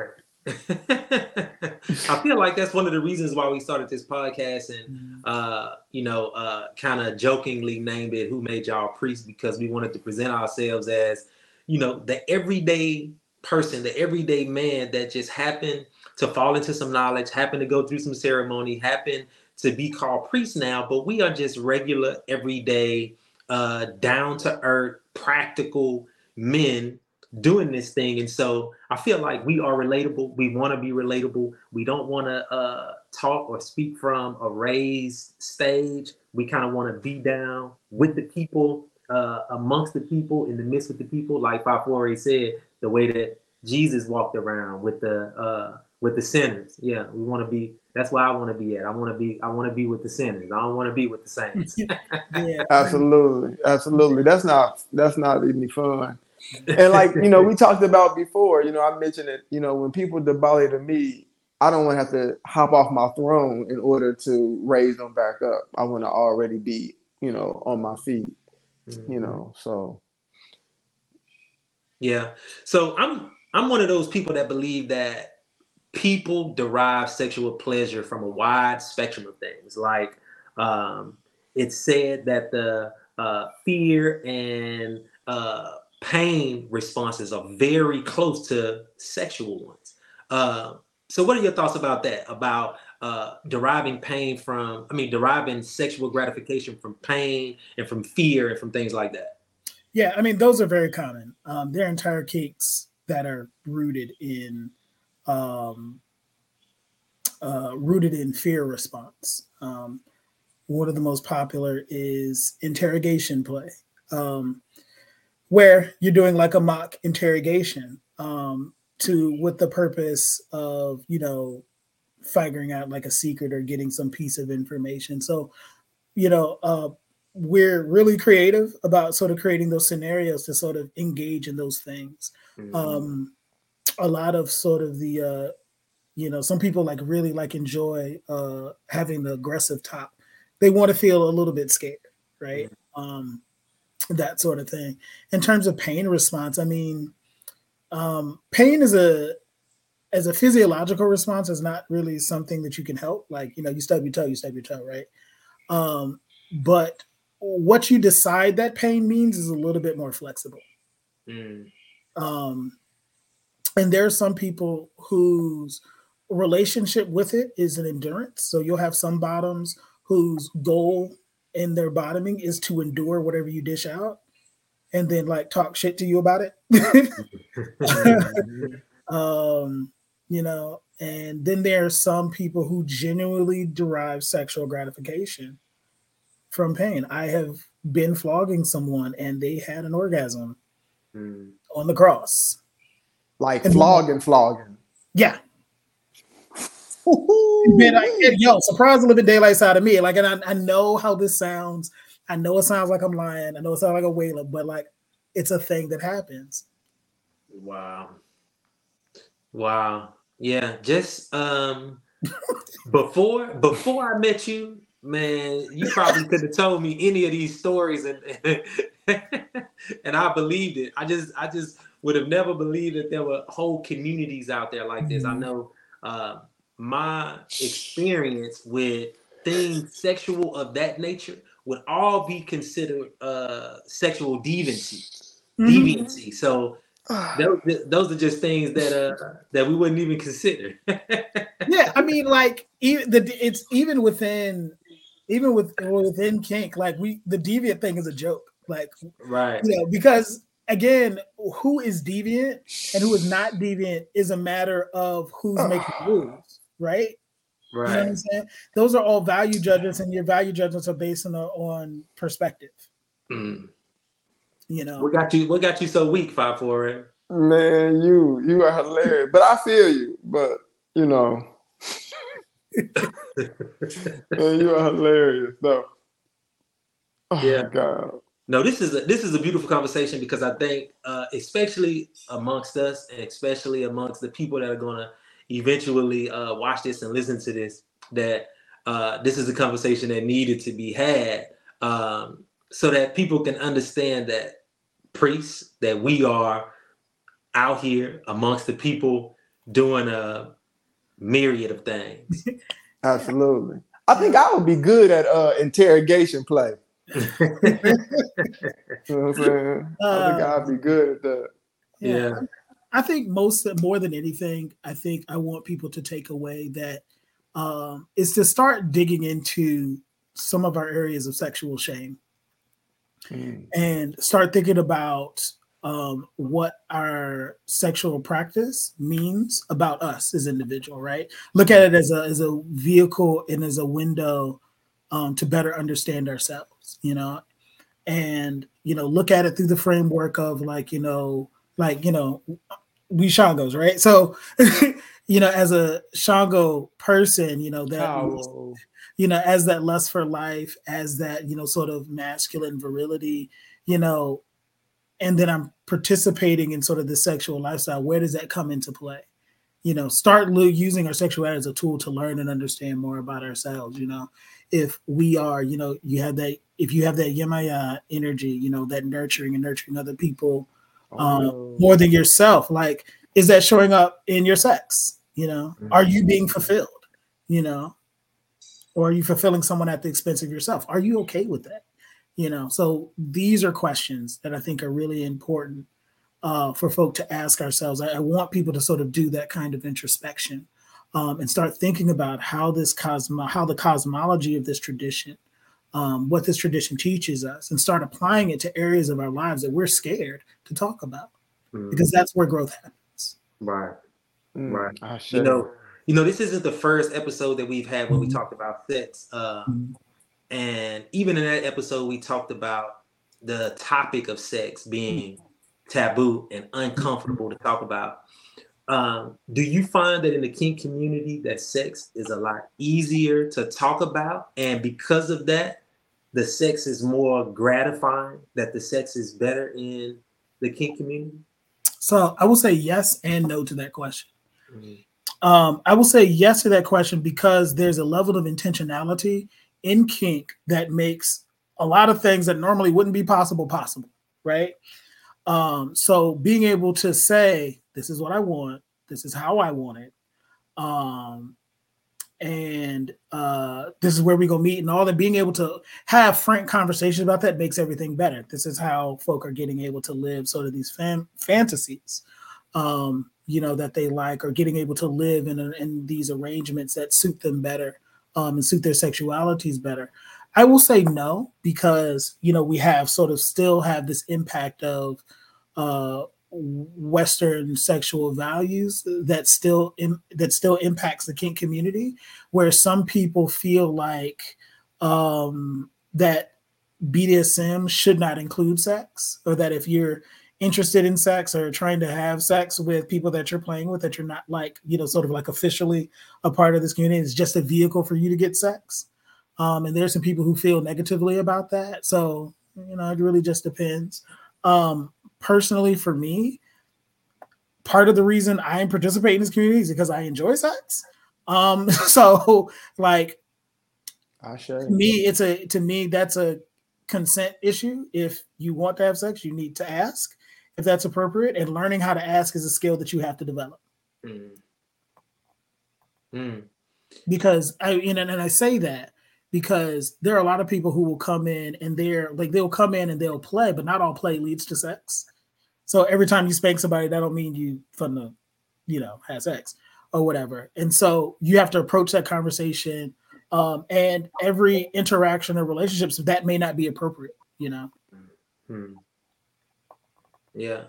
I feel like that's one of the reasons why we started this podcast and uh, you know, uh kind of jokingly named it Who Made Y'all Priests because we wanted to present ourselves as, you know, the everyday person, the everyday man that just happened to fall into some knowledge, happened to go through some ceremony, happened to be called priest now, but we are just regular, everyday, uh, down to earth, practical men doing this thing. And so I feel like we are relatable. We want to be relatable. We don't want to uh, talk or speak from a raised stage. We kind of want to be down with the people, uh, amongst the people, in the midst of the people. Like Fafore said, the way that Jesus walked around with the uh, with the sinners. Yeah, we want to be. That's where I want to be at. I want to be. I want to be with the sinners. I don't want to be with the saints. yeah. Absolutely, absolutely. That's not that's not any fun. And like you know, we talked about before. You know, I mentioned it. You know, when people debate to me, I don't want to have to hop off my throne in order to raise them back up. I want to already be, you know, on my feet. You know, so Yeah. So I'm I'm one of those people that believe that people derive sexual pleasure from a wide spectrum of things. Like um, it's said that the uh, fear and uh, pain responses are very close to sexual ones. Uh, so what are your thoughts about that? About uh, deriving pain from, I mean, deriving sexual gratification from pain and from fear and from things like that. Yeah, I mean those are very common. Um, there are entire cakes that are rooted in um, uh, rooted in fear response. Um, one of the most popular is interrogation play, um, where you're doing like a mock interrogation um, to with the purpose of you know figuring out like a secret or getting some piece of information. So, you know, uh, we're really creative about sort of creating those scenarios to sort of engage in those things. Um, a lot of sort of the, uh, you know, some people like really like enjoy uh, having the aggressive top. They want to feel a little bit scared, right? Um, that sort of thing. In terms of pain response, I mean, um, pain is a as a physiological response is not really something that you can help. Like, you know, you stub your toe, you stub your toe, right? Um, but what you decide that pain means is a little bit more flexible. Mm. Um, and there are some people whose relationship with it is an endurance. So you'll have some bottoms whose goal in their bottoming is to endure whatever you dish out and then like talk shit to you about it. um, you know, and then there are some people who genuinely derive sexual gratification from pain. I have been flogging someone and they had an orgasm Mm. on the cross. like And- flogging, flogging. Yeah. Man, I, and, yo, surprise a little bit daylight side of me. Like, and I, I know how this sounds. I know it sounds like I'm lying. I know it sounds like a whaler, but like it's a thing that happens. Wow. Wow. Yeah, just um before before I met you, man, you probably could have told me any of these stories and and I believed it. I just I just would have never believed that there were whole communities out there like this. I Mhm. know uh my experience with things sexual of that nature would all be considered uh sexual deviancy Mhm. deviancy so those, those are just things that uh that we wouldn't even consider yeah, I mean, like even the it's even within even with within kink, like we the deviant thing is a joke, like right you know, because again, who is deviant and who is not deviant is a matter of who's making rules, right? You know what right I'm saying? Those are all value judgments, and your value judgments are based on on perspective. Mm. You know, what got you what got you so weak Fafore? Man, you you are hilarious. But I feel you. But you know, man, you are hilarious though. Oh Yeah. god. no this is a this is a beautiful conversation because i think uh especially amongst us and especially amongst the people that are going to eventually uh watch this and listen to this that uh this is a conversation that needed to be had um so that people can understand that priests that we are out here amongst the people doing a myriad of things Absolutely. I think I would be good at uh interrogation play. You know what I'm saying? I think Uh, I'd be good at that. yeah I think most more than anything, I think I want people to take away that um, is to start digging into some of our areas of sexual shame Mm. and start thinking about um, what our sexual practice means about us as individual. Right? Look at it as a as a vehicle and as a window um, to better understand ourselves. You know, and you know, look at it through the framework of like you know, like you know, we Shangos, right? So, you know, as a Shango person, you know that Oh, you know, as that lust for life, as that, you know, sort of masculine virility, you know, and then I'm participating in sort of the sexual lifestyle. Where does that come into play? You know, start lo- using our sexuality as a tool to learn and understand more about ourselves. You know, if we are, you know, you have that, if you have that Yemaya energy, you know, that nurturing and nurturing other people um, oh. more than yourself, like, is that showing up in your sex? You know, are you being fulfilled? You know, or are you fulfilling someone at the expense of yourself? Are you okay with that? You know, so these are questions that I think are really important uh, for folk to ask ourselves. I, I want people to sort of do that kind of introspection um, and start thinking about how this cosmo, how the cosmology of this tradition, um, what this tradition teaches us, and start applying it to areas of our lives that we're scared to talk about, Mm, because that's where growth happens. right Mm, Right. You know you know this isn't the first episode that we've had when we Mhm. talked about sex uh Mhm. and even in that episode we talked about the topic of sex being taboo and uncomfortable to talk about um, do you find that in the kink community that sex is a lot easier to talk about and because of that the sex is more gratifying that the sex is better in the kink community So I will say yes and no to that question. Um, I will say yes to that question because there's a level of intentionality in kink that makes a lot of things that normally wouldn't be possible possible, right? Um, so being able to say, "This is what I want. This is how I want it," um, and uh, this is where we go meet, and all that. Being able to have frank conversations about that makes everything better. This is how folk are getting able to live sort of these fan- fantasies um, you know, that they like, or getting able to live in, a, in these arrangements that suit them better um, and suit their sexualities better. I will say no because you know we have sort of still have this impact of uh, Western sexual values that still in, that still impacts the kink community, where some people feel like um, that BDSM should not include sex, or that if you're interested in sex or trying to have sex with people that you're playing with that you're not like you know sort of like officially a part of this community it's just a vehicle for you to get sex um and there's some people who feel negatively about that so you know it really just depends um personally for me part of the reason I participate in this community is because I enjoy sex. Um, so like I share. me, it's a to me that's a consent issue. If you want to have sex, you need to ask if that's appropriate, and learning how to ask is a skill that you have to develop. Mm. Mm. because I you know, and I say that because there are a lot of people who will come in and they're like they'll come in and they'll play, but not all play leads to sex. So every time you spank somebody, that don't mean you fun to, you know, have sex or whatever. And so you have to approach that conversation. Um, and every interaction or relationships that may not be appropriate, you know. Hmm. Yeah,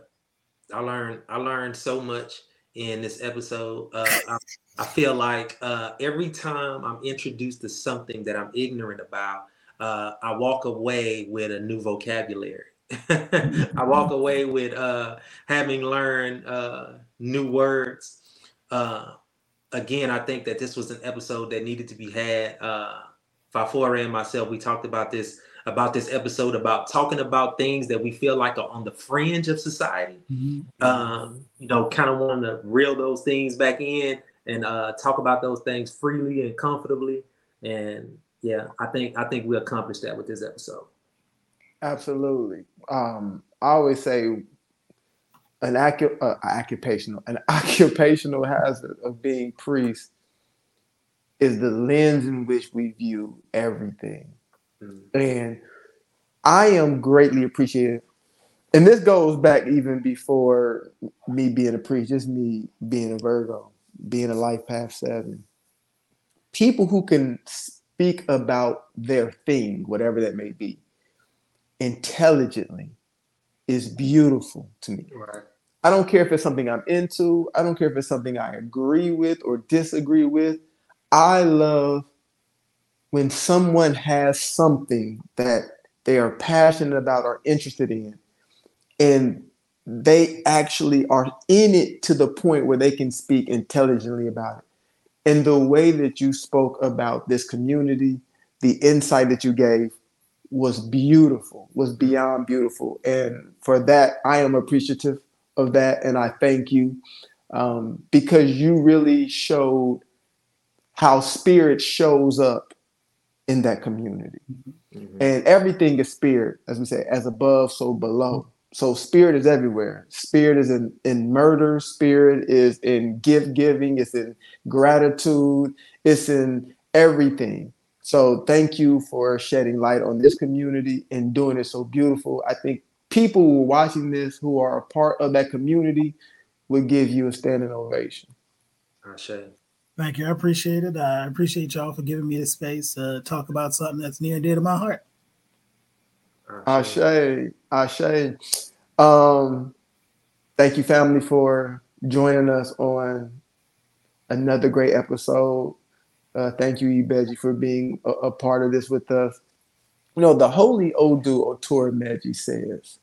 I learned. I learned so much in this episode. Uh, I, I feel like uh, every time I'm introduced to something that I'm ignorant about, uh, I walk away with a new vocabulary. I walk away with uh, having learned uh, new words. Uh, again, I think that this was an episode that needed to be had. Uh, Fafore and myself, we talked about this about this episode about talking about things that we feel like are on the fringe of society. Um, you know, kind of wanting to reel those things back in and uh, talk about those things freely and comfortably. And yeah, I think I think we accomplished that with this episode. Absolutely. Um, I always say an acu- uh, occupational an occupational hazard of being priest is the lens in which we view everything. Mm. And I am greatly appreciative. And this goes back even before me being a priest, just me being a Virgo, being a life path seven. People who can speak about their thing, whatever that may be, intelligently is beautiful to me. Right. I don't care if it's something I'm into. I don't care if it's something I agree with or disagree with. I love when someone has something that they are passionate about or interested in, and they actually are in it to the point where they can speak intelligently about it. And the way that you spoke about this community, the insight that you gave was beautiful, was beyond beautiful. And for that, I am appreciative of that. And I thank you um, because you really showed how spirit shows up in that community. Mhm. And everything is spirit, as we say, as above, so below. So spirit is everywhere. Spirit is in, in murder, spirit is in gift giving, it's in gratitude, it's in everything. So thank you for shedding light on this community and doing it so beautiful. I think people who are watching this who are a part of that community would give you a standing ovation. Ashe. Thank you. I appreciate it. I appreciate y'all for giving me the space to talk about something that's near and dear to my heart. Ashe, Ashe. Um, thank you, family, for joining us on another great episode. Uh, thank you, Ibeji, for being a, a part of this with us. You know, the Holy Odu Otor Meji says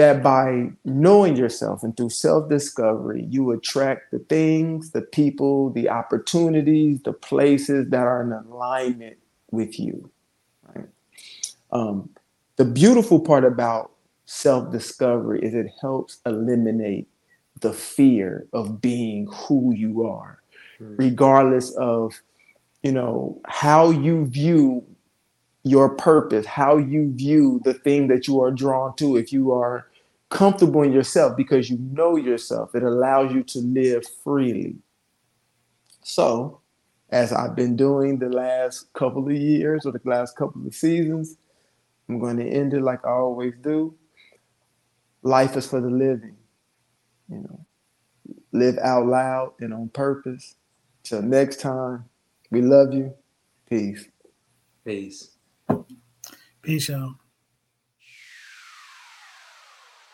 that by knowing yourself and through self discovery, you attract the things, the people, the opportunities, the places that are in alignment with you. Right? Um, the beautiful part about self discovery is it helps eliminate the fear of being who you are, Mm. regardless of you know how you view your purpose, how you view the thing that you are drawn to. If you are comfortable in yourself because you know yourself, it allows you to live freely. So, as I've been doing the last couple of years or the last couple of seasons, I'm going to end it like I always do. Life is for the living. You know, live out loud and on purpose. Till next time, we love you. Peace. Peace. Peace, y'all.